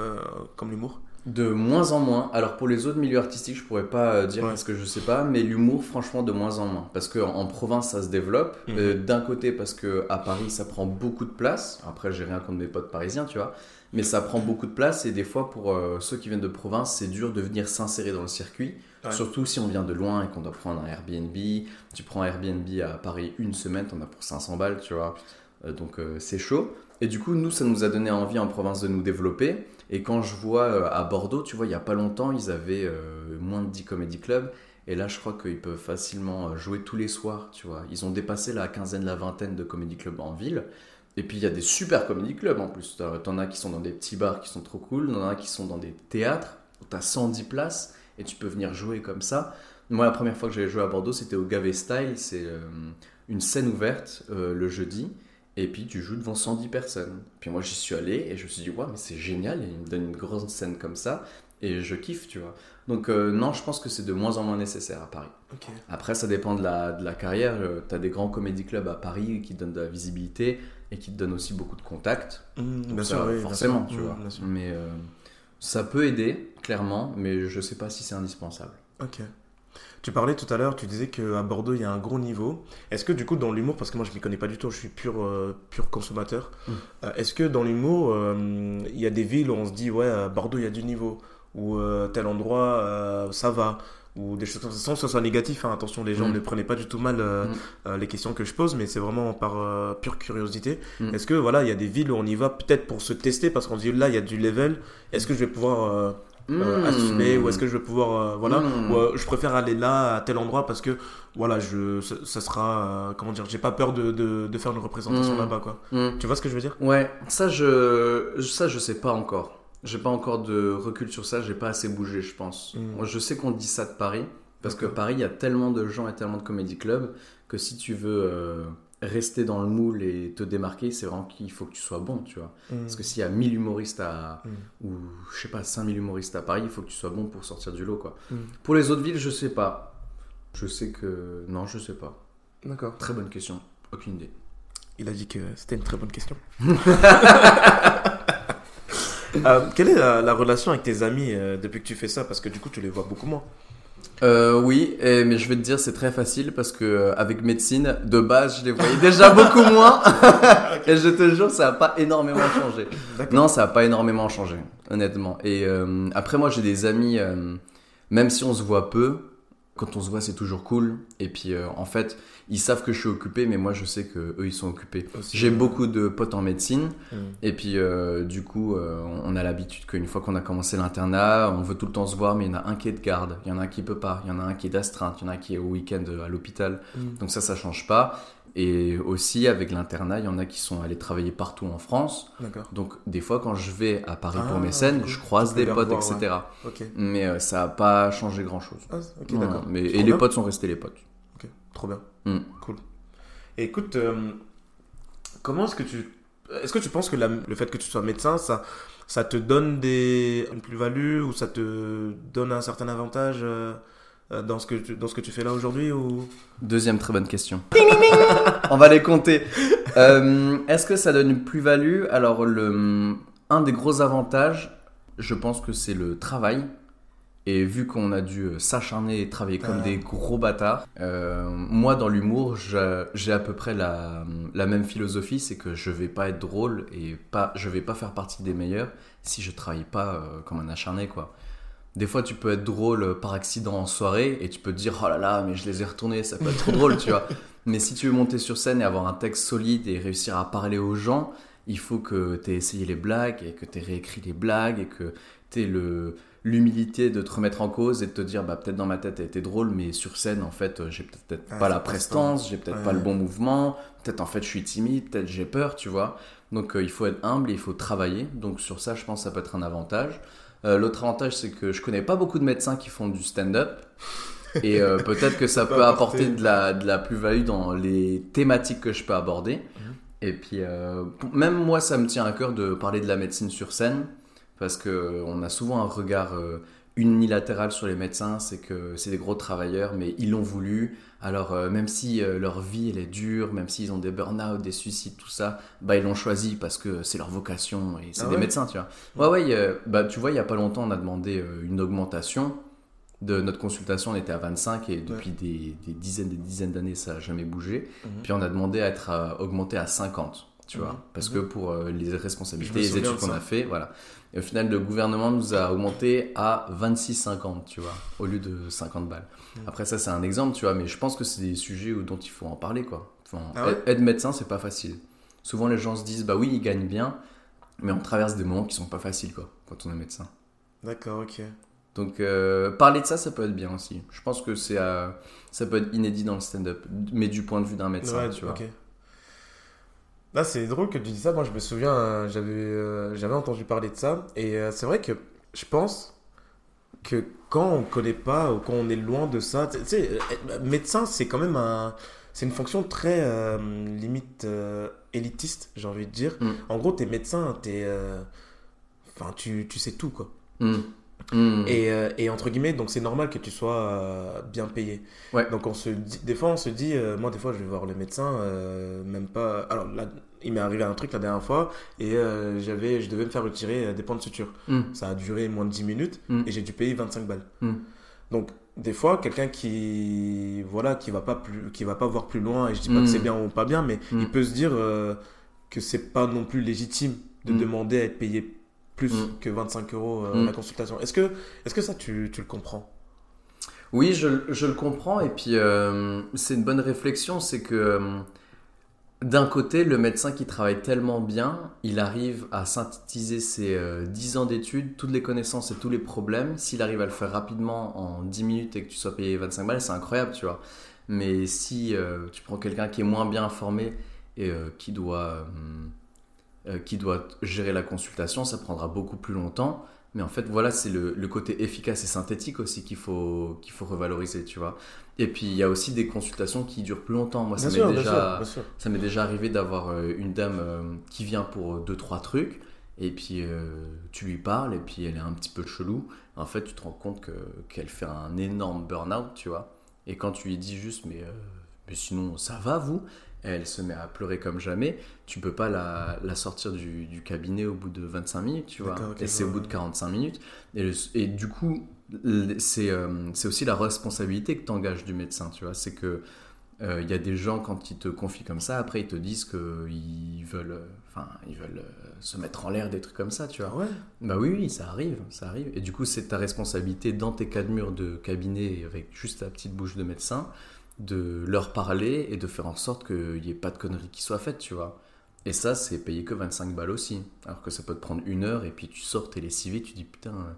S1: comme l'humour?
S2: De moins en moins. Alors pour les autres milieux artistiques, je pourrais pas euh, dire
S1: Ouais.
S2: parce que je sais pas, mais l'humour, franchement, de moins en moins. Parce qu'en en province, ça se développe.
S1: Mhm.
S2: Euh, D'un côté, parce que à Paris, ça prend beaucoup de place. Après, j'ai rien contre mes potes parisiens, tu vois. Mais ça prend beaucoup de place et des fois, pour euh, ceux qui viennent de province, c'est dur de venir s'insérer dans le circuit.
S1: Ouais.
S2: Surtout si on vient de loin et qu'on doit prendre un Airbnb. Tu prends un Airbnb à Paris une semaine, t'en as pour 500 balles, tu vois. Euh, donc c'est chaud. Et du coup, nous, ça nous a donné envie en province de nous développer. Et quand je vois euh, à Bordeaux, tu vois, il y a pas longtemps, ils avaient euh, moins de 10 comédie clubs. Et là, je crois qu'ils peuvent facilement euh, jouer tous les soirs, tu vois. Ils ont dépassé la quinzaine, la vingtaine de comédie clubs en ville. Et puis, il y a des super comédie clubs en plus. T'en as qui sont dans des petits bars qui sont trop cool. T'en as qui sont dans des théâtres où t'as 110 places et tu peux venir jouer comme ça. Moi, la première fois que j'avais joué à Bordeaux, c'était au Gavé Style. C'est une scène ouverte le jeudi. Et puis tu joues devant 110 personnes. Puis moi j'y suis allé et je me suis dit, ouais, mais c'est génial, il me donne une grande scène comme ça. Et je kiffe, tu vois. Donc euh, non, je pense que c'est de moins en moins nécessaire à Paris. Après, ça dépend de la, de la carrière. tu as des grands comédie clubs à Paris qui te donnent de la visibilité et qui te donnent aussi beaucoup de contacts.
S1: Mmh, bien sûr, oui,
S2: forcément, tu vois. Mais euh, ça peut aider, clairement, mais je sais pas si c'est indispensable.
S1: Ok. Tu parlais tout à l'heure, tu disais qu'à Bordeaux, il y a un gros niveau. Est-ce que du coup, dans l'humour, parce que moi je m'y connais pas du tout, je suis pur, euh, pur consommateur,
S2: Mm.
S1: euh, est-ce que dans l'humour, euh, il y a des villes où on se dit, ouais, à Bordeaux, il y a du niveau, ou tel endroit, ça va, ou des choses comme ça, sans que ce soit négatif, hein, attention, les gens
S2: Mm.
S1: ne prenez pas du tout mal
S2: Mm.
S1: les questions que je pose, mais c'est vraiment par pure curiosité. Est-ce que voilà, il y a des villes où on y va peut-être pour se tester, parce qu'on se dit, là, il y a du level, est-ce que je vais pouvoir
S2: Mmh.
S1: assumer, ou est-ce que je vais pouvoir, euh, voilà,
S2: Mmh.
S1: ou, euh, je préfère aller là à tel endroit parce que voilà je ça, ça sera comment dire j'ai pas peur de, de, de faire une représentation
S2: Mm.
S1: là-bas quoi
S2: Mmh.
S1: tu vois ce que je veux dire?
S2: Ouais, ça je, ça je sais pas encore. J'ai pas encore de recul sur ça, j'ai pas assez bougé, je pense. Moi, je sais qu'on dit ça de Paris, parce que. Paris, il y a tellement de gens et tellement de comédie clubs que si tu veux rester dans le moule et te démarquer, c'est vraiment qu'il faut que tu sois bon, tu vois. Parce que s'il y a 1000 humoristes à,
S1: Mm.
S2: ou je sais pas, 5000 humoristes à Paris, il faut que tu sois bon pour sortir du lot, quoi.
S1: Mm.
S2: Pour les autres villes, je sais pas. Je sais que. Non, je sais pas.
S1: d'accord
S2: Très bonne question. Aucune idée.
S1: il a dit que c'était une très bonne question *laughs* Euh, quelle est la, la relation avec tes amis euh, depuis que tu fais ça? Parce que du coup tu les vois beaucoup moins
S2: Euh, oui, et- mais je vais te dire, c'est très facile parce que euh, avec médecine, de base, je les voyais déjà *laughs* beaucoup moins. et je te jure, ça n'a pas énormément changé. Non, ça n'a pas énormément changé, honnêtement. Et euh, après, moi, j'ai des amis, euh, même si on se voit peu, quand on se voit, c'est toujours cool. Et puis, euh, en fait, ils savent que je suis occupé, mais moi, je sais que eux, ils sont occupés. J'ai beaucoup de potes en médecine.
S1: Mm.
S2: Et puis, euh, du coup, euh, on a l'habitude qu'une fois qu'on a commencé l'internat, on veut tout le temps se voir, mais il y en a un qui est de garde, il y en a un qui peut pas, il y en a un qui est d'astreinte, il y en a un qui est au week-end euh, à l'hôpital.
S1: Mm.
S2: Donc ça, ça change pas. Et aussi, avec l'internat, il y en a qui sont allés travailler partout en France. Donc, des fois, quand je vais à Paris
S1: Ah,
S2: pour mes scènes, je croise des potes, etc. Mais euh, ça a pas changé grand-chose.
S1: Ah,
S2: mais, et les potes sont restés les potes.
S1: ok trop bien
S2: Mm.
S1: cool Et écoute euh, comment est-ce que tu est-ce que tu penses que la- le fait que tu sois médecin ça ça te donne des une plus-value ou ça te donne un certain avantage euh, euh, dans ce que tu, dans ce que tu fais là aujourd'hui ou?
S2: Deuxième très bonne question. *laughs* On va les compter. Euh, Est-ce que ça donne une plus-value? Alors, le, un des gros avantages, je pense que c'est le travail. Et vu qu'on a dû euh, s'acharner et travailler comme des gros bâtards, euh, moi dans l'humour, j'ai à peu près la, la même philosophie, c'est que je vais pas être drôle et pas, je vais pas faire partie des meilleurs si je travaille pas euh, comme un acharné quoi. Des fois, tu peux être drôle par accident en soirée et tu peux te dire oh là là, mais je les ai retournés, ça peut être trop *laughs* drôle, tu vois. Mais si tu veux monter sur scène et avoir un texte solide et réussir à parler aux gens, il faut que tu aies essayé les blagues et que tu aies réécrit les blagues et que tu aies le l'humilité de te remettre en cause et de te dire bah peut-être dans ma tête elle était drôle mais sur scène en fait euh, j'ai peut-être
S1: Ah,
S2: pas la prestance j'ai peut-être
S1: Ouais.
S2: pas le bon mouvement peut-être en fait je suis timide peut-être j'ai peur tu vois donc euh, il faut être humble et il faut travailler donc sur ça je pense que ça peut être un avantage Euh, l'autre avantage c'est que je connais pas beaucoup de médecins qui font du stand-up *laughs* et euh, peut-être que ça
S1: peut apporter.
S2: apporter de la, de la plus-value dans les thématiques que je peux aborder.
S1: Mhm.
S2: Et puis, même moi, ça me tient à cœur de parler de la médecine sur scène, parce que on a souvent un regard euh, unilatéral sur les médecins, c'est que c'est des gros travailleurs, mais ils l'ont voulu. Alors euh, même si euh, leur vie elle est dure, même s'ils ont des burn-out, des suicides, tout ça, bah ils l'ont choisi parce que c'est leur vocation et c'est
S1: Ah
S2: des
S1: ouais
S2: médecins, tu vois. Ouais ouais, a- bah tu vois, il y a pas longtemps, on a demandé une augmentation de notre consultation, on était à 25 et depuis des, des dizaines des dizaines d'années, ça a jamais bougé.
S1: Mhm.
S2: Puis on a demandé à être augmenté à 50, tu vois,
S1: Mhm.
S2: parce
S1: Mhm.
S2: que pour les responsabilités, les études
S1: de
S2: qu'on a fait, voilà. Et au final, le gouvernement nous a augmenté à 26,50, tu vois, au lieu de 50 balles.
S1: Mhm.
S2: Après ça, c'est un exemple, tu vois, mais je pense que c'est des sujets dont il faut en parler, quoi. Enfin,
S1: Ah ouais
S2: aide médecin, c'est pas facile. Souvent, les gens se disent, bah oui, ils gagnent bien, mais on traverse des moments qui sont pas faciles, quoi, quand on est médecin.
S1: D'accord, ok.
S2: Donc, euh, parler de ça, ça peut être bien aussi. Je pense que c'est, euh, ça peut être inédit dans le stand-up, mais du point de vue d'un médecin,
S1: Ouais,
S2: tu vois.
S1: Là, c'est drôle que tu dis ça. Moi, je me souviens, euh, j'avais euh, j'avais entendu parler de ça. Et euh, c'est vrai que je pense que quand on connaît pas ou quand on est loin de ça, tu sais, être médecin, c'est quand même un. C'est une fonction très euh, limite élitiste, j'ai envie de dire.
S2: Mm.
S1: En gros, t'es médecin, t'es. Enfin, tu, tu sais tout, quoi.
S2: Hmm. Hmm.
S1: Et, euh, et entre guillemets, donc c'est normal que tu sois euh, bien payé.
S2: Ouais.
S1: Donc on se dit, des fois on se dit, euh, moi des fois je vais voir le médecin, même pas. Alors là, il m'est arrivé un truc la dernière fois et j'avais, je devais me faire retirer des points de suture.
S2: Hmm.
S1: Ça a duré moins de 10 minutes
S2: Mm.
S1: et j'ai dû payer 25 balles. Donc des fois quelqu'un qui voilà qui va pas plus, qui va pas voir plus loin et je dis pas que c'est bien ou pas bien, mais il peut se dire que c'est pas non plus légitime de demander à être payé plus
S2: Mm.
S1: que 25 euros euh,
S2: Mm.
S1: la consultation. Est-ce que, est-ce que ça, tu, tu le comprends?
S2: Oui, je, je le comprends. Et puis, euh, c'est une bonne réflexion. C'est que, euh, d'un côté, le médecin qui travaille tellement bien, il arrive à synthétiser ses euh, 10 ans d'études, toutes les connaissances et tous les problèmes. S'il arrive à le faire rapidement en 10 minutes et que tu sois payé 25 balles, c'est incroyable, tu vois. Mais si euh, tu prends quelqu'un qui est moins bien informé et euh, qui doit... euh, qui doit gérer la consultation, ça prendra beaucoup plus longtemps. Mais en fait, voilà, c'est le, le côté efficace et synthétique aussi qu'il faut, qu'il faut revaloriser, tu vois. Et puis, il y a aussi des consultations qui durent plus longtemps. Moi, ça
S1: Bien
S2: m'est déjà,
S1: bien sûr.
S2: ça m'est déjà arrivé d'avoir euh, une dame euh, qui vient pour deux, trois trucs. Et puis, euh, tu lui parles, et puis elle est un petit peu chelou. En fait, tu te rends compte que, qu'elle fait un énorme burn-out, tu vois. Et quand tu lui dis juste, mais, euh, mais sinon, ça va, vous? Elle se met à pleurer comme jamais. Tu peux pas la, la sortir du, du cabinet au bout de 25 minutes, tu vois. Et c'est au bout de
S1: ouais.
S2: 45 minutes. Et, le- et du coup, c'est euh, c'est aussi la responsabilité que tu engages du médecin, tu vois. C'est que euh, il y a des gens, quand ils te confient comme ça, après, ils te disent qu'ils veulent, euh, enfin, ils veulent euh, se mettre en l'air, des trucs comme ça, tu vois.
S1: Ah ouais?
S2: Bah oui, oui, ça arrive, ça arrive. Et du coup, c'est ta responsabilité dans tes cas de mur de cabinet avec juste ta petite bouche de médecin de leur parler et de faire en sorte qu'il n'y ait pas de conneries qui soient faites, tu vois. Et ça, c'est payé que 25 balles aussi. Alors que ça peut te prendre une heure et puis tu sors, t'es lessivé, tu dis putain,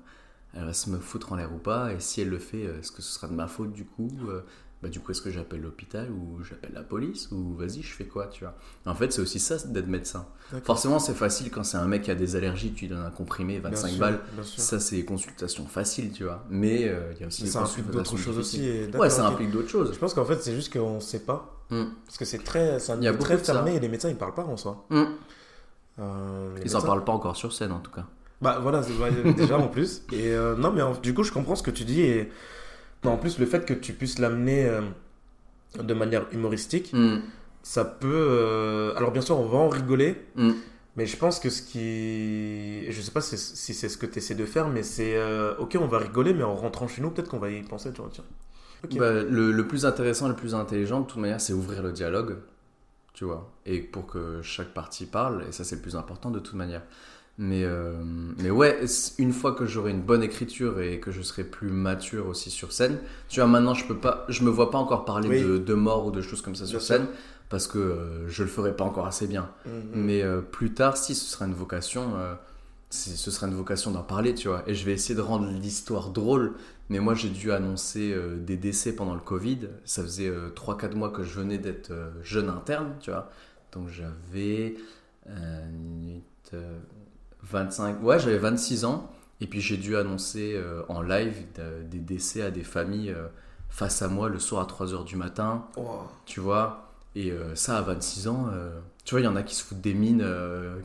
S2: elle va se me foutre en l'air ou pas. Et si elle le fait, euh, est-ce que ce sera de ma faute du coup Euh, bah, Du coup, est-ce que j'appelle l'hôpital ou j'appelle la police ou vas-y, je fais quoi, tu vois? En fait, c'est aussi ça d'être médecin. Forcément, c'est facile quand c'est un mec qui a des allergies, tu lui donnes un comprimé,
S1: Bien
S2: 25
S1: sûr,
S2: balles. Ça, c'est des consultations faciles, tu vois. Mais euh, il y a aussi
S1: ça implique d'autres choses aussi. et-
S2: Ouais, ça implique d'autres choses.
S1: Je pense qu'en fait, c'est juste qu'on ne sait pas.
S2: Mm.
S1: Parce que c'est très,
S2: Il y a
S1: très
S2: ça.
S1: fermé et les médecins, ils parlent pas en soi.
S2: Mm.
S1: Euh,
S2: Ils en
S1: médecins-
S2: parlent pas encore sur scène, en tout cas.
S1: Bah voilà, déjà en plus. Et euh, non, mais en- du coup, je comprends ce que tu dis. Et non, en plus, le fait que tu puisses l'amener euh, de manière humoristique,
S2: Mm.
S1: ça peut. euh, Alors, bien sûr, on va en rigoler.
S2: Mm.
S1: Mais je pense que ce qui. Je sais pas si si c'est ce que tu essaies de faire, mais c'est. euh, Ok, on va rigoler, mais en rentrant chez nous, peut-être qu'on va y penser. Tu vois, tiens. Ok.
S2: Bah, le, le plus intéressant, le plus intelligent, de toute manière, c'est ouvrir le dialogue, tu vois, et pour que chaque partie parle, et ça, c'est le plus important de toute manière. Mais, euh, mais ouais, une fois que j'aurai une bonne écriture et que je serai plus mature aussi sur scène, tu vois, maintenant, je peux pas, je me vois pas encore parler
S1: Oui.
S2: de, de mort ou de choses comme ça sur scène, parce que euh, je le ferai pas encore assez bien.
S1: Mhm.
S2: Mais euh, plus tard, si ce sera une vocation, euh, ce sera une vocation d'en parler, tu vois. Et je vais essayer de rendre l'histoire drôle. Mais moi, j'ai dû annoncer des décès pendant le Covid. Ça faisait 3-4 mois que je venais d'être jeune interne, tu vois. Donc j'avais 25, ouais, j'avais 26 ans. Et puis j'ai dû annoncer euh, en live de- des décès à des familles euh, face à moi le soir à 3h du matin
S1: Oh.
S2: tu vois? Et euh, ça, à 26 ans, tu vois, il y en a qui se foutent des mines,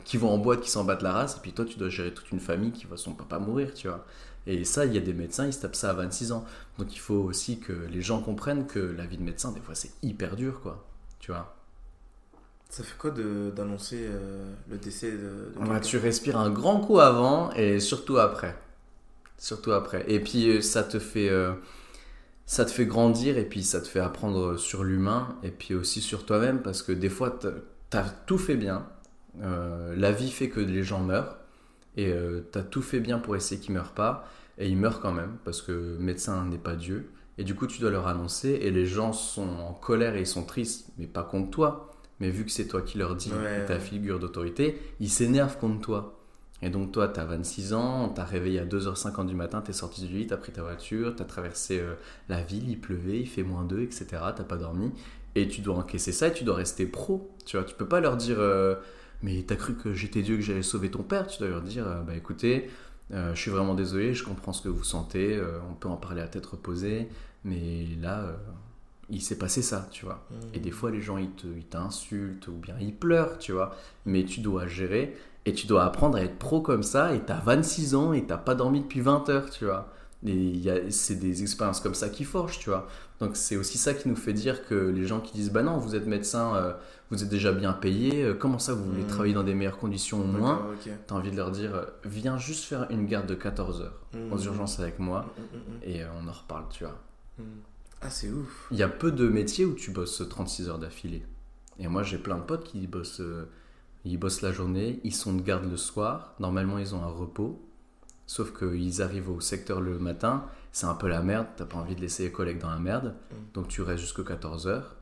S2: qui vont en boîte, qui s'en battent la race, et puis toi, tu dois gérer toute une famille qui voit son papa mourir, tu vois. Et ça, il y a des médecins, ils se tapent ça à 26 ans. Donc il faut aussi que les gens comprennent que la vie de médecin, des fois, c'est hyper dur, quoi. Tu vois?
S1: Ça fait quoi d'annoncer euh, le décès de, de
S2: Bah, tu respires un grand coup avant et surtout après. Surtout après. Et puis euh, ça te fait, euh, ça te fait grandir et puis ça te fait apprendre sur l'humain et puis aussi sur toi-même parce que des fois t'as- tout fait bien. Euh, la vie fait que les gens meurent et t'as tout fait bien pour essayer qu'ils meurent pas et ils meurent quand même parce que médecin n'est pas Dieu. Et du coup tu dois leur annoncer et les gens sont en colère et ils sont tristes, mais pas contre toi. Mais vu que c'est toi qui leur dis,
S1: Ouais.
S2: ta figure d'autorité, ils s'énervent contre toi. Et donc toi, tu as 26 ans, on t'a réveillé à 2h50 du matin, t'es sorti du lit, t'as pris ta voiture, t'as traversé euh, la ville, il pleuvait, il fait moins 2, etc. T'as pas dormi. Et tu dois encaisser ça et tu dois rester pro. Tu vois, tu peux pas leur dire euh, mais t'as cru que j'étais Dieu, que j'allais sauver ton père? Tu dois leur dire euh, bah écoutez, je suis vraiment désolé, je comprends ce que vous sentez, on peut en parler à tête reposée, mais là, il s'est passé ça, tu vois. Et des fois, les gens, ils te- ils t'insultent ou bien ils pleurent, tu vois. Mais tu dois gérer et tu dois apprendre à être pro comme ça. Et t'as 26 ans et t'as pas dormi depuis 20 heures, tu vois. Et c'est des expériences comme ça qui forgent, tu vois. Donc c'est aussi ça qui nous fait dire que les gens qui disent Bah non, vous êtes médecin, euh, vous êtes déjà bien payé, euh, comment ça vous voulez
S1: Mhm.
S2: travailler dans des meilleures conditions au moins?
S1: D'accord, ok.
S2: T'as envie de leur dire euh, Viens juste faire une garde de 14 heures aux
S1: Mhm.
S2: urgences avec moi et on en reparle, tu vois.
S1: Mm. Ah, c'est ouf.
S2: Il y a peu de métiers où tu bosses 36 heures d'affilée. Et moi, j'ai plein de potes qui bossent, euh, ils bossent la journée, ils sont de garde le soir. Normalement, ils ont un repos. Sauf qu'ils arrivent au secteur le matin, c'est un peu la merde, t'as pas envie de laisser les collègues dans la merde.
S1: Mm.
S2: Donc tu restes jusqu'à 14 heures.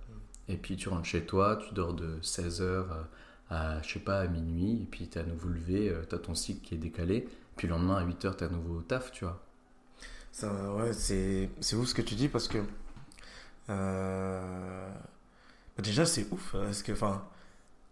S2: Et puis tu rentres chez toi, tu dors de 16 heures à, je sais pas, à minuit. Et puis t'es à nouveau levé, euh, t'as ton cycle qui est décalé. Puis le lendemain, à 8 heures, t'es à nouveau au taf, tu vois.
S1: Ça, ouais, c'est, c'est ouf ce que tu dis parce que. Euh, bah déjà, c'est ouf. Parce que, enfin.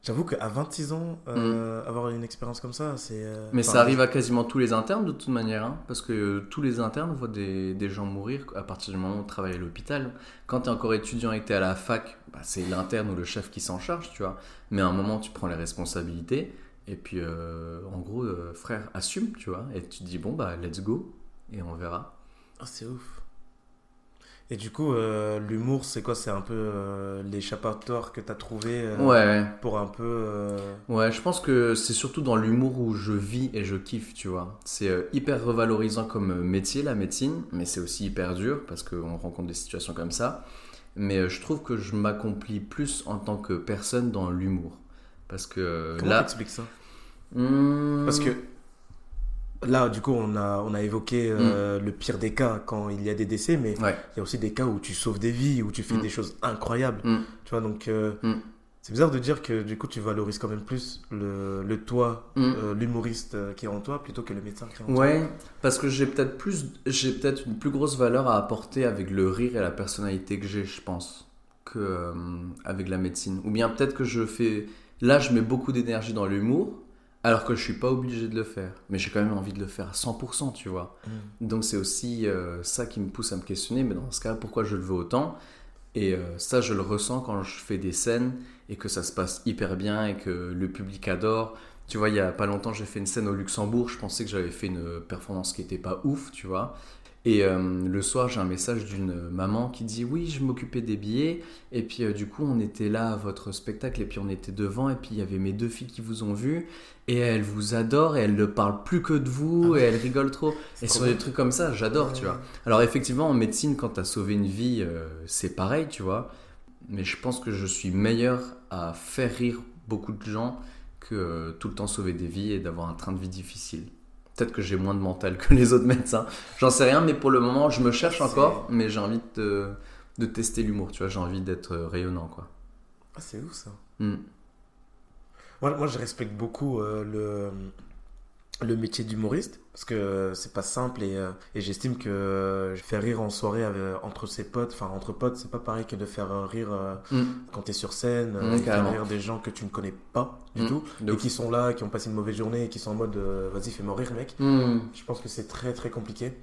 S1: J'avoue qu'à 26 ans, euh, avoir une expérience comme ça, c'est. euh,
S2: Mm. Mais
S1: enfin,
S2: ça arrive à quasiment tous les internes de toute manière, hein, parce que tous les internes voient des, des gens mourir à partir du moment où on travaille à l'hôpital. Quand tu es encore étudiant et que tu es à la fac, bah, c'est l'interne ou le chef qui s'en charge, tu vois. Mais à un moment, tu prends les responsabilités, et puis en gros, frère, assume, tu vois, et tu te dis, bon, bah, let's go, et on verra.
S1: Ah, c'est ouf. Et du coup, euh, l'humour, c'est quoi? C'est un peu euh, l'échappatoire que tu as trouvé euh,
S2: Ouais,
S1: pour un peu.
S2: ouais, je pense que c'est surtout dans l'humour où je vis et je kiffe, tu vois. C'est hyper revalorisant comme métier, la médecine, mais c'est aussi hyper dur parce qu'on rencontre des situations comme ça. Mais je trouve que je m'accomplis plus en tant que personne dans l'humour. Parce que
S1: Comment
S2: là.
S1: ça?
S2: Hmm,
S1: Parce que là, du coup, on a, on a évoqué
S2: Mm.
S1: euh, le pire des cas quand il y a des décès, mais
S2: Ouais.
S1: il y a aussi des cas où tu sauves des vies, où tu fais
S2: Mm.
S1: des choses incroyables.
S2: Mm.
S1: Tu vois, donc euh,
S2: Mm.
S1: c'est bizarre de dire que du coup, tu valorises quand même plus le, le toi,
S2: Mm.
S1: euh, l'humoriste qui est en toi, plutôt que le médecin qui est en toi.
S2: Ouais, parce que j'ai peut-être plus, j'ai peut-être une plus grosse valeur à apporter avec le rire et la personnalité que j'ai, je pense, que avec la médecine. Ou bien peut-être que je fais, là, je mets beaucoup d'énergie dans l'humour, alors que je suis pas obligé de le faire. Mais j'ai quand même envie de le faire à 100%, tu vois.
S1: Mm.
S2: Donc c'est aussi euh, ça qui me pousse à me questionner, mais dans ce cas, pourquoi je le veux autant? Et euh, ça, je le ressens quand je fais des scènes et que ça se passe hyper bien et que le public adore. Tu vois, il y a pas longtemps, j'ai fait une scène au Luxembourg, je pensais que j'avais fait une performance qui était pas ouf, tu vois. Et euh, le soir, j'ai un message d'une maman qui dit Oui, je m'occupais des billets. Et puis, euh, du coup, on était là à votre spectacle. Et puis, on était devant. Et puis, il y avait mes deux filles qui vous ont vu. Et elles vous adorent. Et elles ne parlent plus que de vous.
S1: Ah
S2: et elles rigolent trop. Et sur
S1: bien.
S2: des trucs comme ça, j'adore, tu vois. Alors, effectivement, en médecine, quand tu as sauvé une vie, euh, c'est pareil, tu vois. Mais je pense que je suis meilleur à faire rire beaucoup de gens que tout le temps sauver des vies et d'avoir un train de vie difficile. Peut-être que j'ai moins de mental que les autres médecins. J'en sais rien, mais pour le moment, je me cherche encore, mais j'ai envie de, de tester l'humour, tu vois. J'ai envie d'être euh, rayonnant, quoi.
S1: Ah, c'est ouf ça.
S2: Hmm.
S1: Moi, moi, je respecte beaucoup euh, le, le métier d'humoriste parce que euh, c'est pas simple et, euh, et j'estime que euh, faire rire en soirée avec- entre ses potes, enfin entre potes, c'est pas pareil que de faire euh, rire euh,
S2: Hmm.
S1: quand t'es sur scène, euh,
S2: Mm,
S1: et faire rire des gens que tu ne connais pas du
S2: Mm,
S1: tout
S2: de
S1: et
S2: ouf.
S1: qui sont là, qui ont passé une mauvaise journée et qui sont en mode euh, vas-y fais-moi rire mec.
S2: Hmm.
S1: Je pense que c'est très très compliqué.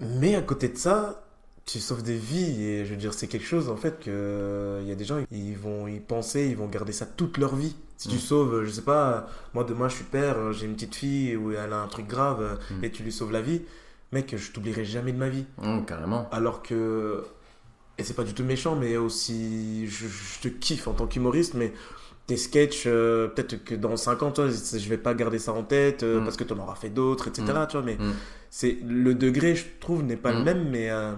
S1: Mais à côté de ça, tu sauves des vies et je veux dire c'est quelque chose en fait que il y a des gens ils vont y penser, ils vont garder ça toute leur vie. Si tu
S2: Mm.
S1: sauves, je sais pas, moi demain je suis père, j'ai une petite fille où elle a un truc grave
S2: Mm.
S1: et tu lui sauves la vie, mec, je t'oublierai jamais de ma vie.
S2: Hum, carrément.
S1: Alors que. Et c'est pas du tout méchant, mais aussi. Je, je te kiffe en tant qu'humoriste, mais tes sketchs, euh, peut-être que dans 5 ans, toi, je vais pas garder ça en tête euh,
S2: Mm.
S1: parce que tu en auras fait d'autres, etc. Tu vois, mais c'est le degré, je trouve, n'est pas le même, mais. euh,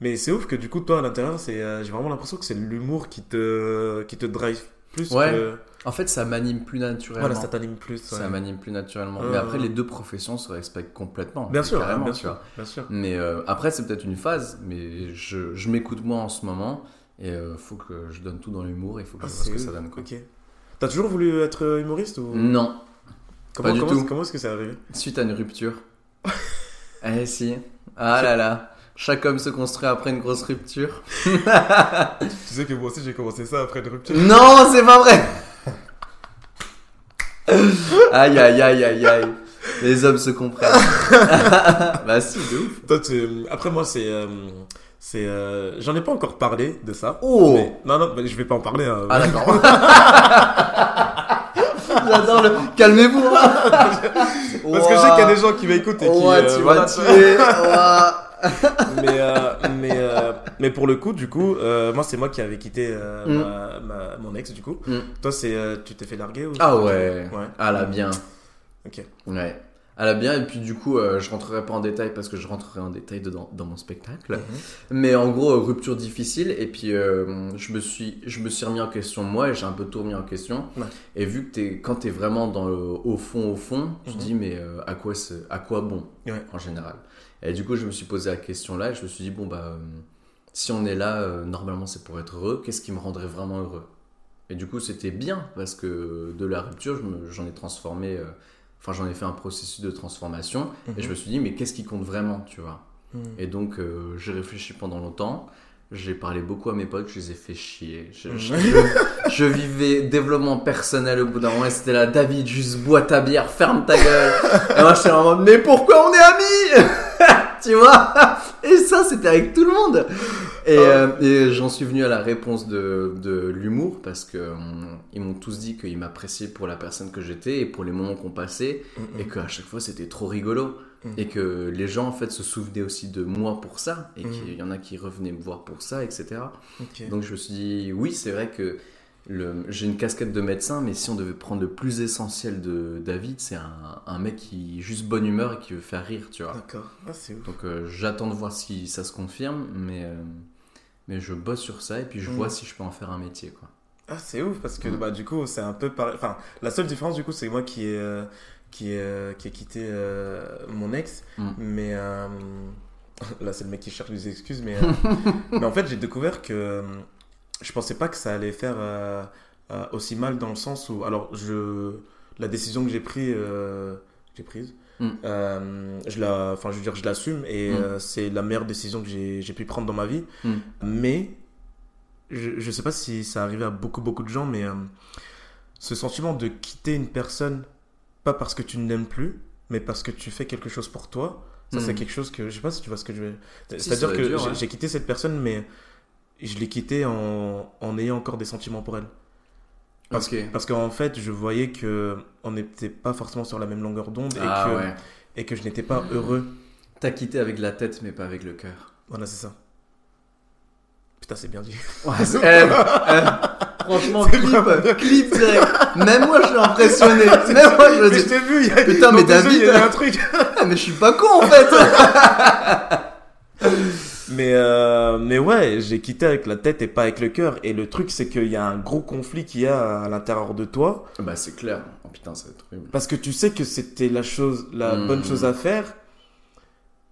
S1: mais c'est ouf que du coup, toi, à l'intérieur, c'est, euh, j'ai vraiment l'impression que c'est l'humour qui te, qui te drive plus
S2: Ouais,
S1: que.
S2: En fait, ça m'anime plus naturellement.
S1: Voilà, ça t'anime plus. ouais.
S2: Ça m'anime plus naturellement.
S1: Euh,
S2: Mais après, les deux professions se respectent complètement.
S1: Bien sûr,
S2: carrément,
S1: bien
S2: tu
S1: sûr.
S2: vois.
S1: Bien sûr.
S2: Mais euh, après, c'est peut-être une phase, mais je, je m'écoute moi en ce moment et euh, faut que je donne tout dans l'humour et il faut que
S1: Ah,
S2: je vois ce que ça donne. Quoi.
S1: Ok. T'as toujours voulu être humoriste ou?
S2: Non,
S1: comment,
S2: pas du
S1: comment,
S2: tout.
S1: Comment est-ce que c'est arrivé?
S2: Suite à une rupture. eh si. Ah là là. Chaque homme se construit après une grosse rupture.
S1: Tu sais que moi aussi j'ai commencé ça après une rupture.
S2: Non, c'est pas vrai. aïe aïe aïe aïe aïe. Les hommes se comprennent. *laughs* bah si, de ouf.
S1: Toi, tu- Après moi c'est euh, c'est euh, j'en ai pas encore parlé de ça.
S2: Oh.
S1: Mais- Non non, bah, je vais pas en parler. hein.
S2: Ah d'accord. *laughs* J'adore le. Calmez-vous. hein.
S1: Parce que je sais qu'il y a des gens qui m'écoutent et qui
S2: Ouais,
S1: euh,
S2: tu
S1: voilà,
S2: vas
S1: tu-
S2: tuer.
S1: Mais euh, mais euh, mais pour le coup du coup euh, moi c'est moi qui avais quitté
S2: Mm.
S1: ma, ma- mon ex du coup.
S2: Mm.
S1: Toi c'est tu t'es fait larguer ou?
S2: Ah ouais.
S1: Ouais.
S2: Ah là bien.
S1: Ok.
S2: Ouais. À la bien, et puis du coup, je rentrerai pas en détail parce que je rentrerai en détail dedans, dans mon spectacle.
S1: Mhm.
S2: Mais en gros, rupture difficile, et puis je, me suis, je me suis remis en question moi, et j'ai un peu tout remis en question.
S1: Ouais.
S2: Et vu que es, quand tu es vraiment dans le, au fond, au fond, tu te
S1: Mhm.
S2: dis, mais à, quoi à quoi bon
S1: Ouais.
S2: en général? Et du coup, je me suis posé la question là, et je me suis dit, bon, bah, euh, si on est là, euh, normalement c'est pour être heureux, qu'est-ce qui me rendrait vraiment heureux? Et du coup, c'était bien, parce que de la rupture, je j'en ai transformé. euh, Enfin, j'en ai fait un processus de transformation et je me suis dit, mais qu'est-ce qui compte vraiment, tu vois?
S1: Mhm.
S2: Et donc, euh, j'ai réfléchi pendant longtemps. J'ai parlé beaucoup à mes potes, je les ai fait chier. Je,
S1: Mhm.
S2: je- je- je vivais développement personnel au bout d'un moment et c'était là, David, juste bois ta bière, ferme ta gueule. *laughs* et moi, j'étais en mode, mais pourquoi on est amis? Tu vois *laughs* Et ça, c'était avec tout le monde. Et, euh, et j'en suis venu à la réponse de, de l'humour parce que hum, ils m'ont tous dit qu'ils m'appréciaient pour la personne que j'étais et pour les moments qu'on passait
S1: Mhm.
S2: et qu'à chaque fois c'était trop rigolo
S1: Mhm.
S2: et que les gens en fait se souvenaient aussi de moi pour ça et
S1: Mhm.
S2: qu'il y en a qui revenaient me voir pour ça etc donc je me suis dit oui c'est vrai que j'ai une casquette de médecin mais si on devait prendre le plus essentiel de David c'est un, un mec qui est juste bonne humeur et qui veut faire rire tu vois
S1: D'accord. Ah c'est ouf.
S2: donc euh, j'attends de voir si ça se confirme mais euh, mais je bosse sur ça et puis je
S1: Mhm.
S2: vois si je peux en faire un métier quoi
S1: Ah, c'est ouf parce que
S2: Mm.
S1: bah, du coup, c'est un peu pareil. Enfin, la seule différence, du coup, c'est moi qui ai, euh, qui ai, qui ai quitté mon ex.
S2: Mm.
S1: Mais *laughs* là, c'est le mec qui cherche des excuses. Mais, *laughs* mais en fait, j'ai découvert que je pensais pas que ça allait faire euh, euh, aussi mal dans le sens où. Alors, je, la décision que j'ai pris, euh, j'ai prise.
S2: Mm.
S1: je la, enfin, je veux dire, je l'assume et
S2: Mm.
S1: c'est la meilleure décision que j'ai pu prendre dans ma vie.
S2: Mm.
S1: Mais je, je sais pas si ça arrivait à beaucoup beaucoup de gens, mais ce sentiment de quitter une personne, pas parce que tu ne l'aimes plus, mais parce que tu fais quelque chose pour toi, ça c'est quelque chose que je sais pas si tu vois ce que je veux.
S2: Si,
S1: C'est-à-dire que
S2: ouais.
S1: j'ai quitté cette personne, mais je l'ai quittée en, en ayant encore des sentiments pour elle. Parce,
S2: ok
S1: parce qu'en fait, je voyais que on n'était pas forcément sur la même longueur d'onde et,
S2: ah
S1: que,
S2: ouais
S1: et que je n'étais pas heureux.
S2: t'as quitté avec la tête mais pas avec le cœur
S1: Voilà, c'est ça. Putain, c'est bien dit.
S2: Ouais, eh, eh, franchement, clip, clip direct. Même moi, je suis impressionné. *laughs* Même moi, je
S1: Mais je t'ai vu, il y a,
S2: Putain,
S1: dans
S2: mais David-
S1: il y a un truc.
S2: Ah, *laughs* mais je suis pas con en fait. *laughs*
S1: Mais, euh, mais ouais, j'ai quitté avec la tête et pas avec le cœur. Et le truc, c'est qu'il y a un gros conflit qu'il y a à l'intérieur de toi.
S2: bah, c'est clair. Oh putain, ça va être horrible.
S1: Parce que tu sais que c'était la chose, la
S2: Mhm.
S1: bonne chose à faire.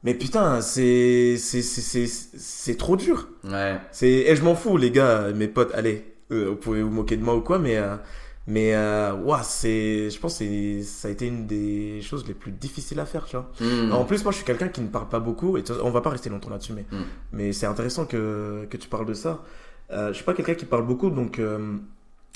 S1: Mais putain, c'est, c'est, c'est, c'est, trop dur.
S2: Ouais.
S1: C'est, et je m'en fous, les gars, mes potes, allez, euh, vous pouvez vous moquer de moi ou quoi, mais, euh, mais, euh, c'est, je pense que ça a été une des choses les plus difficiles à faire, tu vois.
S2: Hmm.
S1: En plus, moi, je suis quelqu'un qui ne parle pas beaucoup, et on va pas rester longtemps là-dessus, mais,
S2: Mm.
S1: mais c'est intéressant que, que tu parles de ça. Euh, je suis pas quelqu'un qui parle beaucoup, donc euh,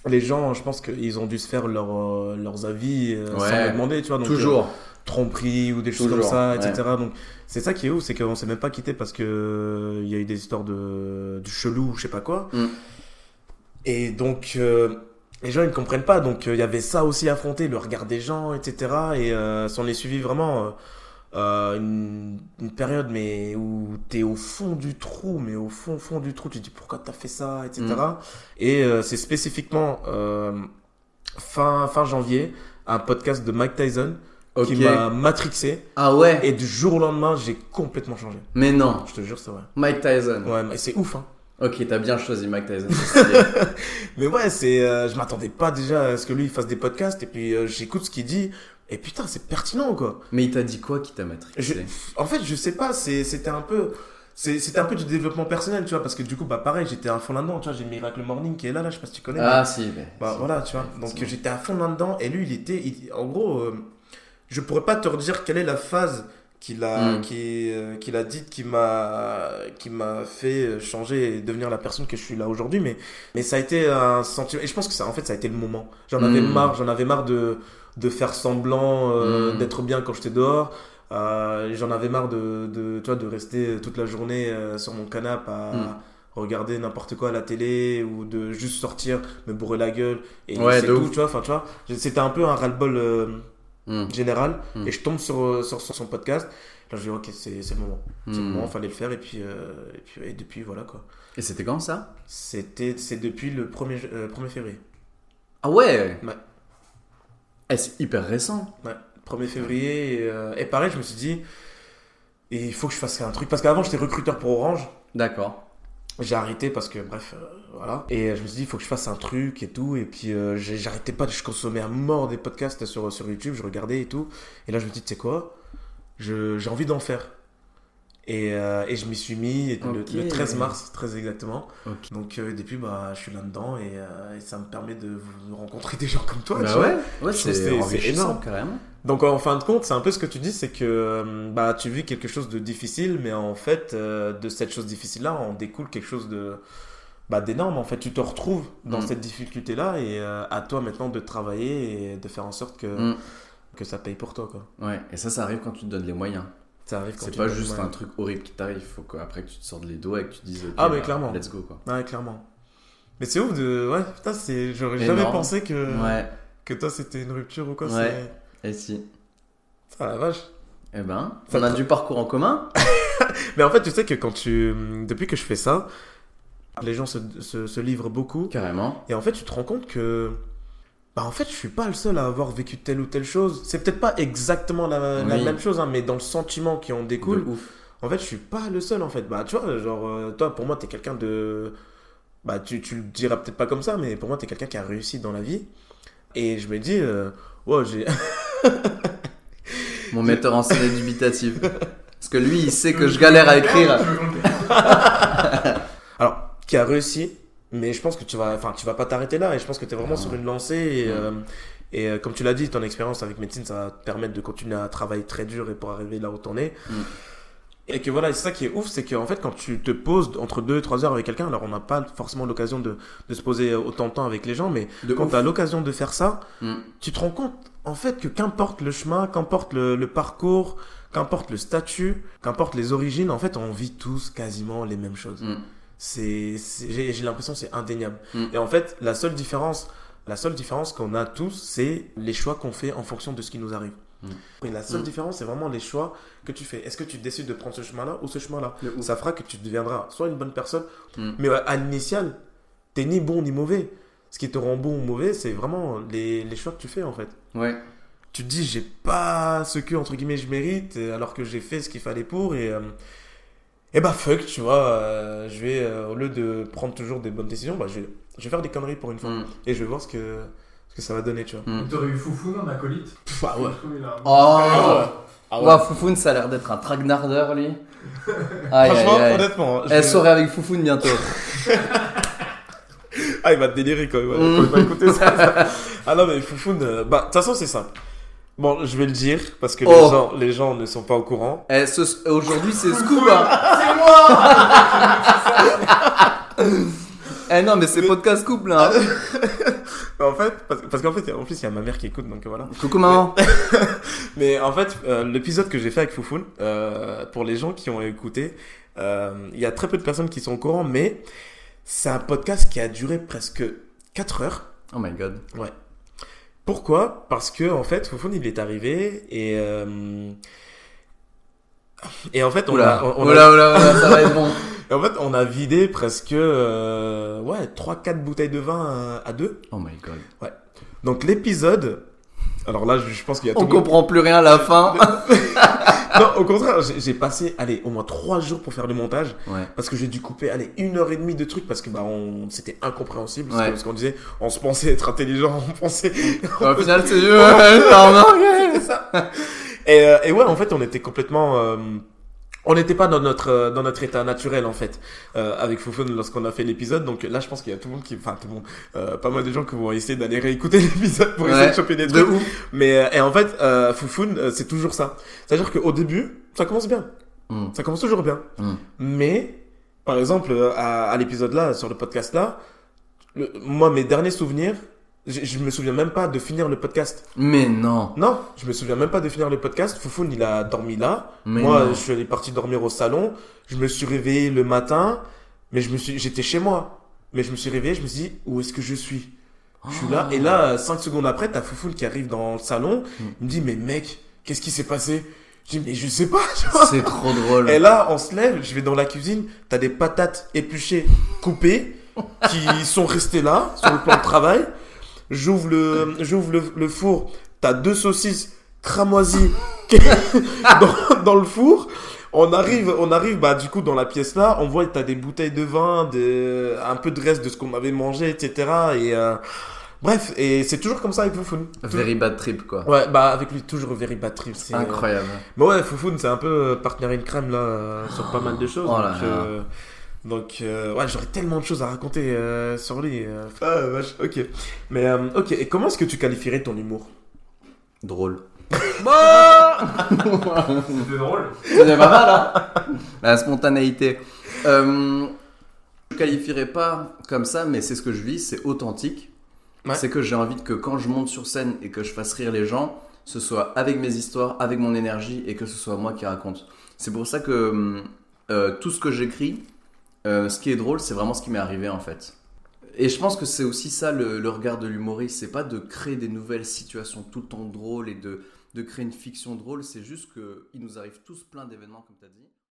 S1: les gens, je pense qu'ils ont dû se faire leur, euh, leurs avis euh, sans me demander, tu vois. Donc,
S2: Toujours.
S1: tromperie ou des choses
S2: Toujours,
S1: comme ça,
S2: ouais.
S1: etc. Donc, c'est ça qui est ouf, c'est qu'on s'est même pas quitté parce que il y a eu des histoires de, du chelou, je sais pas quoi.
S2: Mm.
S1: Et donc, euh, les gens, ils ne comprennent pas. Donc, euh, il y avait ça aussi à affronter, le regard des gens, etc. Et euh, s'en est suivi vraiment euh, euh, une, une période mais où t'es au fond du trou, mais au fond, fond du trou, tu te dis pourquoi t'as fait ça, etc. Et euh, c'est spécifiquement euh, fin, fin janvier, un podcast de Mike Tyson
S2: Ok.
S1: qui m'a matrixé.
S2: Ah ouais
S1: Et du jour au lendemain, j'ai complètement changé.
S2: Mais non.
S1: Je te jure, c'est vrai.
S2: Mike Tyson.
S1: Ouais, mais c'est ouf, hein.
S2: Ok, t'as bien choisi Mike Tyson. *laughs*
S1: Mais ouais, c'est, euh, je m'attendais pas déjà à ce que lui il fasse des podcasts et puis euh, j'écoute ce qu'il dit et putain, c'est pertinent quoi.
S2: Mais il t'a dit quoi qui t'a
S1: Je-
S2: matrixé
S1: en fait, je sais pas, c'est, c'était un peu, c'était un peu du développement personnel, tu vois, parce que du coup, bah pareil, j'étais à fond là-dedans, tu vois, j'ai Miracle Morning qui est là, là, je sais pas si tu connais.
S2: Ah si, mais...
S1: Bah
S2: si.
S1: voilà, tu vois. Donc j'étais à fond là-dedans et lui, il était, il- en gros, euh, je pourrais pas te redire quelle est la phase qu'il a,
S2: Mm.
S1: qui, euh, qu'il a dite qui m'a, qui m'a fait changer et devenir la personne que je suis là aujourd'hui. Mais, mais ça a été un sentiment. Et je pense que ça, en fait, ça a été le moment. J'en avais
S2: Mm.
S1: marre, j'en avais marre de, de faire semblant euh,
S2: Mm.
S1: d'être bien quand j'étais dehors. Euh, j'en avais marre de, de, tu vois, de rester toute la journée euh, sur mon canapé à
S2: Mm.
S1: regarder n'importe quoi à la télé ou de juste sortir, me bourrer la gueule et
S2: Ouais,
S1: c'est tout,
S2: ouf.
S1: tu vois. Enfin, tu vois, c'était un peu un ras-le-bol euh,
S2: Hmm.
S1: général
S2: Mm.
S1: et je tombe sur, sur, sur son podcast. Là, je dis, ok, c'est le moment. C'est le
S2: Hmm.
S1: moment, fallait le faire et puis, euh, et puis et depuis, voilà quoi.
S2: Et c'était quand ça?
S1: C'était, c'est depuis le 1er, ju- euh, 1er février.
S2: Ah ouais?
S1: Ouais.
S2: Eh, c'est hyper récent.
S1: Ouais, 1er février. Et, euh, et pareil, je me suis dit, il faut que je fasse un truc. Parce qu'avant, j'étais recruteur pour Orange.
S2: D'accord.
S1: J'ai arrêté parce que, bref, euh, voilà. Et euh, je me suis dit, il faut que je fasse un truc et tout. Et puis, euh, j'arrêtais pas, je consommais à mort des podcasts sur, sur YouTube, je regardais et tout. Et là, je me dis, tu sais quoi? Je- J'ai envie d'en faire. Et, euh, et je m'y suis mis le- le, 13 mars, très exactement. Donc, euh, depuis, bah, je suis là-dedans et, euh, et ça me permet de vous rencontrer des gens comme toi. tu
S2: bah
S1: vois.
S2: ouais, ouais c'est
S1: énorme.
S2: carrément.
S1: Donc en fin de compte, c'est un peu ce que tu dis, c'est que euh, bah tu vis quelque chose de difficile, mais en fait euh, de cette chose difficile là, on découle quelque chose de bah d'énorme. En fait, tu te retrouves dans
S2: Mm.
S1: cette difficulté là et euh, à toi maintenant de travailler et de faire en sorte que
S2: Mm.
S1: que ça paye pour toi quoi.
S2: Ouais, et ça, ça arrive quand tu te donnes les moyens.
S1: Ça arrive quand
S2: C'est
S1: tu
S2: pas
S1: te donnes
S2: juste un truc horrible qui t'arrive, faut qu'après que tu te sortes les doigts et que tu te dises
S1: Ah, mais
S2: bah,
S1: clairement.
S2: let's go quoi.
S1: Ouais, clairement. Mais c'est ouf de ouais putain c'est j'aurais
S2: Mais
S1: jamais pensé que
S2: Ouais,
S1: que toi c'était une rupture ou quoi.
S2: Ouais. Et si.
S1: C'est ah la vache.
S2: Eh ben,
S1: Ça
S2: on a
S1: te-
S2: du parcours en commun *laughs*
S1: Mais en fait tu sais que quand tu depuis que je fais ça, les gens se, se, se livrent beaucoup.
S2: Carrément.
S1: Et en fait, tu te rends compte que. Bah, en fait, je suis pas le seul à avoir vécu telle ou telle chose. C'est peut-être pas exactement la, même chose, hein, mais dans le sentiment qui en découle,
S2: De ouf.
S1: en fait, je suis pas le seul, en fait. Bah, tu vois, genre, euh, toi, pour moi, t'es quelqu'un de. Bah, tu, tu le diras peut-être pas comme ça, mais pour moi, t'es quelqu'un qui a réussi dans la vie. Et je me dis, euh, ouais, j'ai. *laughs* *laughs*
S2: Mon metteur en scène est dubitatif. Parce que lui, il sait que je galère à écrire.
S3: Le dise *laughs*
S1: Alors, qui a réussi, mais je pense que tu vas, enfin, tu vas pas t'arrêter là. Et je pense que tu es vraiment
S2: Ah.
S1: sur une lancée. Et,
S2: Ouais.
S1: euh, et euh, comme tu l'as dit, ton expérience avec médecine, ça va te permettre de continuer à travailler très dur et pour arriver là où t'en es.
S2: Mm.
S1: Et que voilà, c'est ça qui est ouf, c'est qu'en fait, quand tu te poses entre 2 et 3 heures avec quelqu'un, alors on n'a pas forcément l'occasion de, de se poser autant de temps avec les gens, mais
S2: De
S1: quand tu as l'occasion de faire ça,
S2: Mm.
S1: tu te rends compte en fait que qu'importe le chemin, qu'importe le, le parcours, qu'importe le statut, qu'importe les origines, en fait, on vit tous quasiment les mêmes choses.
S2: Mm.
S1: C'est, j'ai, j'ai l'impression que c'est indéniable.
S2: Mm.
S1: Et en fait, la seule différence, la seule différence qu'on a tous, c'est les choix qu'on fait en fonction de ce qui nous arrive.
S2: Mm.
S1: Et la seule
S2: Mm.
S1: différence, c'est vraiment les choix que tu fais. Est-ce que tu décides de prendre ce chemin-là ou ce chemin-là? Ça fera que tu deviendras soit une bonne personne, mais à l'initial, t'es ni bon ni mauvais. Ce qui te rend bon ou mauvais, c'est vraiment les, les choix que tu fais en fait.
S2: Ouais.
S1: Tu te dis, j'ai pas ce que entre guillemets je mérite, euh, alors que j'ai fait ce qu'il fallait pour et. euh, et bah fuck, tu vois, euh, je vais, euh, au lieu de prendre toujours des bonnes décisions, bah je vais, je vais faire des conneries pour une fois.
S2: Mm.
S1: Et je vais voir ce que, ce que ça va donner, tu vois.
S2: Mm.
S3: T'aurais eu Foufoun en acolyte *laughs*
S1: Pff, ah ouais.
S2: Oh
S1: Ah
S2: Ouah, Foufoun, ça a l'air d'être un tragnardeur, lui. *laughs* Aïe,
S1: Franchement,
S2: aïe.
S1: honnêtement, je
S2: Elle soirée avec Foufoun bientôt. *laughs*
S1: ah, il va te délirer quand il va,
S2: Mm.
S1: il va écouter ça. ça. Ah non, mais Foufoun, euh, bah, de toute façon, c'est simple. Bon, je vais le dire parce que les,
S2: Oh.
S1: gens, les gens ne sont pas au courant.
S2: Eh, ce- Aujourd'hui, c'est scoop. hein.
S3: C'est moi *laughs*
S2: Eh non, mais c'est podcast scoop là. hein. *laughs*
S1: En fait, parce, parce qu'en fait, en plus, il y a ma mère qui écoute, donc voilà.
S2: Coucou maman.
S1: Mais *laughs* en fait, euh, l'épisode que j'ai fait avec Foufoun, euh, pour les gens qui ont écouté, euh, il y a très peu de personnes qui sont au courant, mais c'est un podcast qui a duré presque 4 heures.
S2: Oh my god.
S1: Pourquoi? Parce que en fait, Foufoun, il est arrivé et euh, Et en fait, on
S2: Oula,
S1: a, on, on a-
S2: oula, oula, oula, ça va être bon. *laughs*
S1: et en fait, on a vidé presque euh, ouais, 3-4 bouteilles de vin à, à deux.
S2: Oh my god.
S1: Donc l'épisode, alors là, je, je pense qu'il y a
S2: On comprend plus rien à la fin. *laughs*
S1: Non, au contraire, j'ai passé, allez, au moins 3 jours pour faire le montage.
S2: Ouais.
S1: Parce que j'ai dû couper, allez, une heure et demie de trucs parce que bah, on... c'était incompréhensible.
S2: Ouais.
S1: Parce qu'on disait, on se pensait être intelligent, on pensait.
S2: Au final, C'est *laughs*
S1: ça. Et, euh, et ouais, en fait, on était complètement. euh, on n'était pas dans notre euh, dans notre état naturel en fait euh, avec Foufoun lorsqu'on a fait l'épisode. Donc là, je pense qu'il y a tout le monde qui, enfin tout le monde, euh, pas mal de gens qui vont essayer d'aller réécouter *laughs* l'épisode pour essayer de choper des
S2: De
S1: trucs. Mais euh, et en fait, euh, Foufoun, euh, c'est toujours ça. C'est-à-dire qu'au début, ça commence bien.
S2: Mm.
S1: Ça commence toujours bien.
S2: Mm.
S1: Mais par exemple, à, à l'épisode là, sur le podcast là, le- moi mes derniers souvenirs, je, je me souviens même pas de finir le podcast.
S2: Mais non.
S1: Non, je me souviens même pas de finir le podcast. Foufoun, il a dormi là.
S2: Mais
S1: Moi,
S2: non.
S1: je suis allé parti dormir au salon. Je me suis réveillé le matin, mais je me suis, j'étais chez moi. Mais je me suis réveillé, je me suis dit, où est-ce que je suis? Je suis là, et là, cinq secondes après, t'as Foufoun qui arrive dans le salon.
S2: Hmm.
S1: Il me dit, mais mec, qu'est-ce qui s'est passé? Je dis, mais je sais pas.
S2: C'est trop drôle.
S1: Et là, on se lève, je vais dans la cuisine, t'as des patates épluchées, coupées, qui *laughs* sont restées là, sur le plan de travail. J'ouvre le, j'ouvre le, le four, t'as deux saucisses cramoisies *laughs* dans, dans le four. On arrive, on arrive, bah, du coup, dans la pièce là, on voit que t'as des bouteilles de vin, des, un peu de reste de ce qu'on avait mangé, etc. Et, euh, bref, et c'est toujours comme ça avec Foufoun.
S2: Very bad trip, quoi.
S1: Ouais, bah, avec lui, toujours very bad trip. c'est, euh,
S2: Incroyable.
S1: mais ouais, Foufoun, c'est un peu euh, partenaire in crème là, euh, sur pas mal de choses.
S2: Oh là
S1: donc,
S2: là.
S1: Donc, euh, ouais, j'aurais tellement de choses à raconter euh, sur lui. euh. Ah, vache, ok. Mais, euh, ok, et comment est-ce que tu qualifierais ton humour?
S2: Drôle. *laughs*
S3: C'était drôle.
S2: C'était pas mal, hein La spontanéité. Euh, je qualifierais pas comme ça, mais c'est ce que je vis, c'est authentique.
S1: Ouais.
S2: C'est que j'ai envie que quand je monte sur scène et que je fasse rire les gens, ce soit avec mes histoires, avec mon énergie et que ce soit moi qui raconte. C'est pour ça que euh, tout ce que j'écris, euh, ce qui est drôle, c'est vraiment ce qui m'est arrivé en fait. Et je pense que c'est aussi ça le, regard de l'humoriste, c'est pas de créer des nouvelles situations tout le temps drôles et de, de créer une fiction drôle, c'est juste qu'il nous arrive tous plein d'événements comme tu as dit.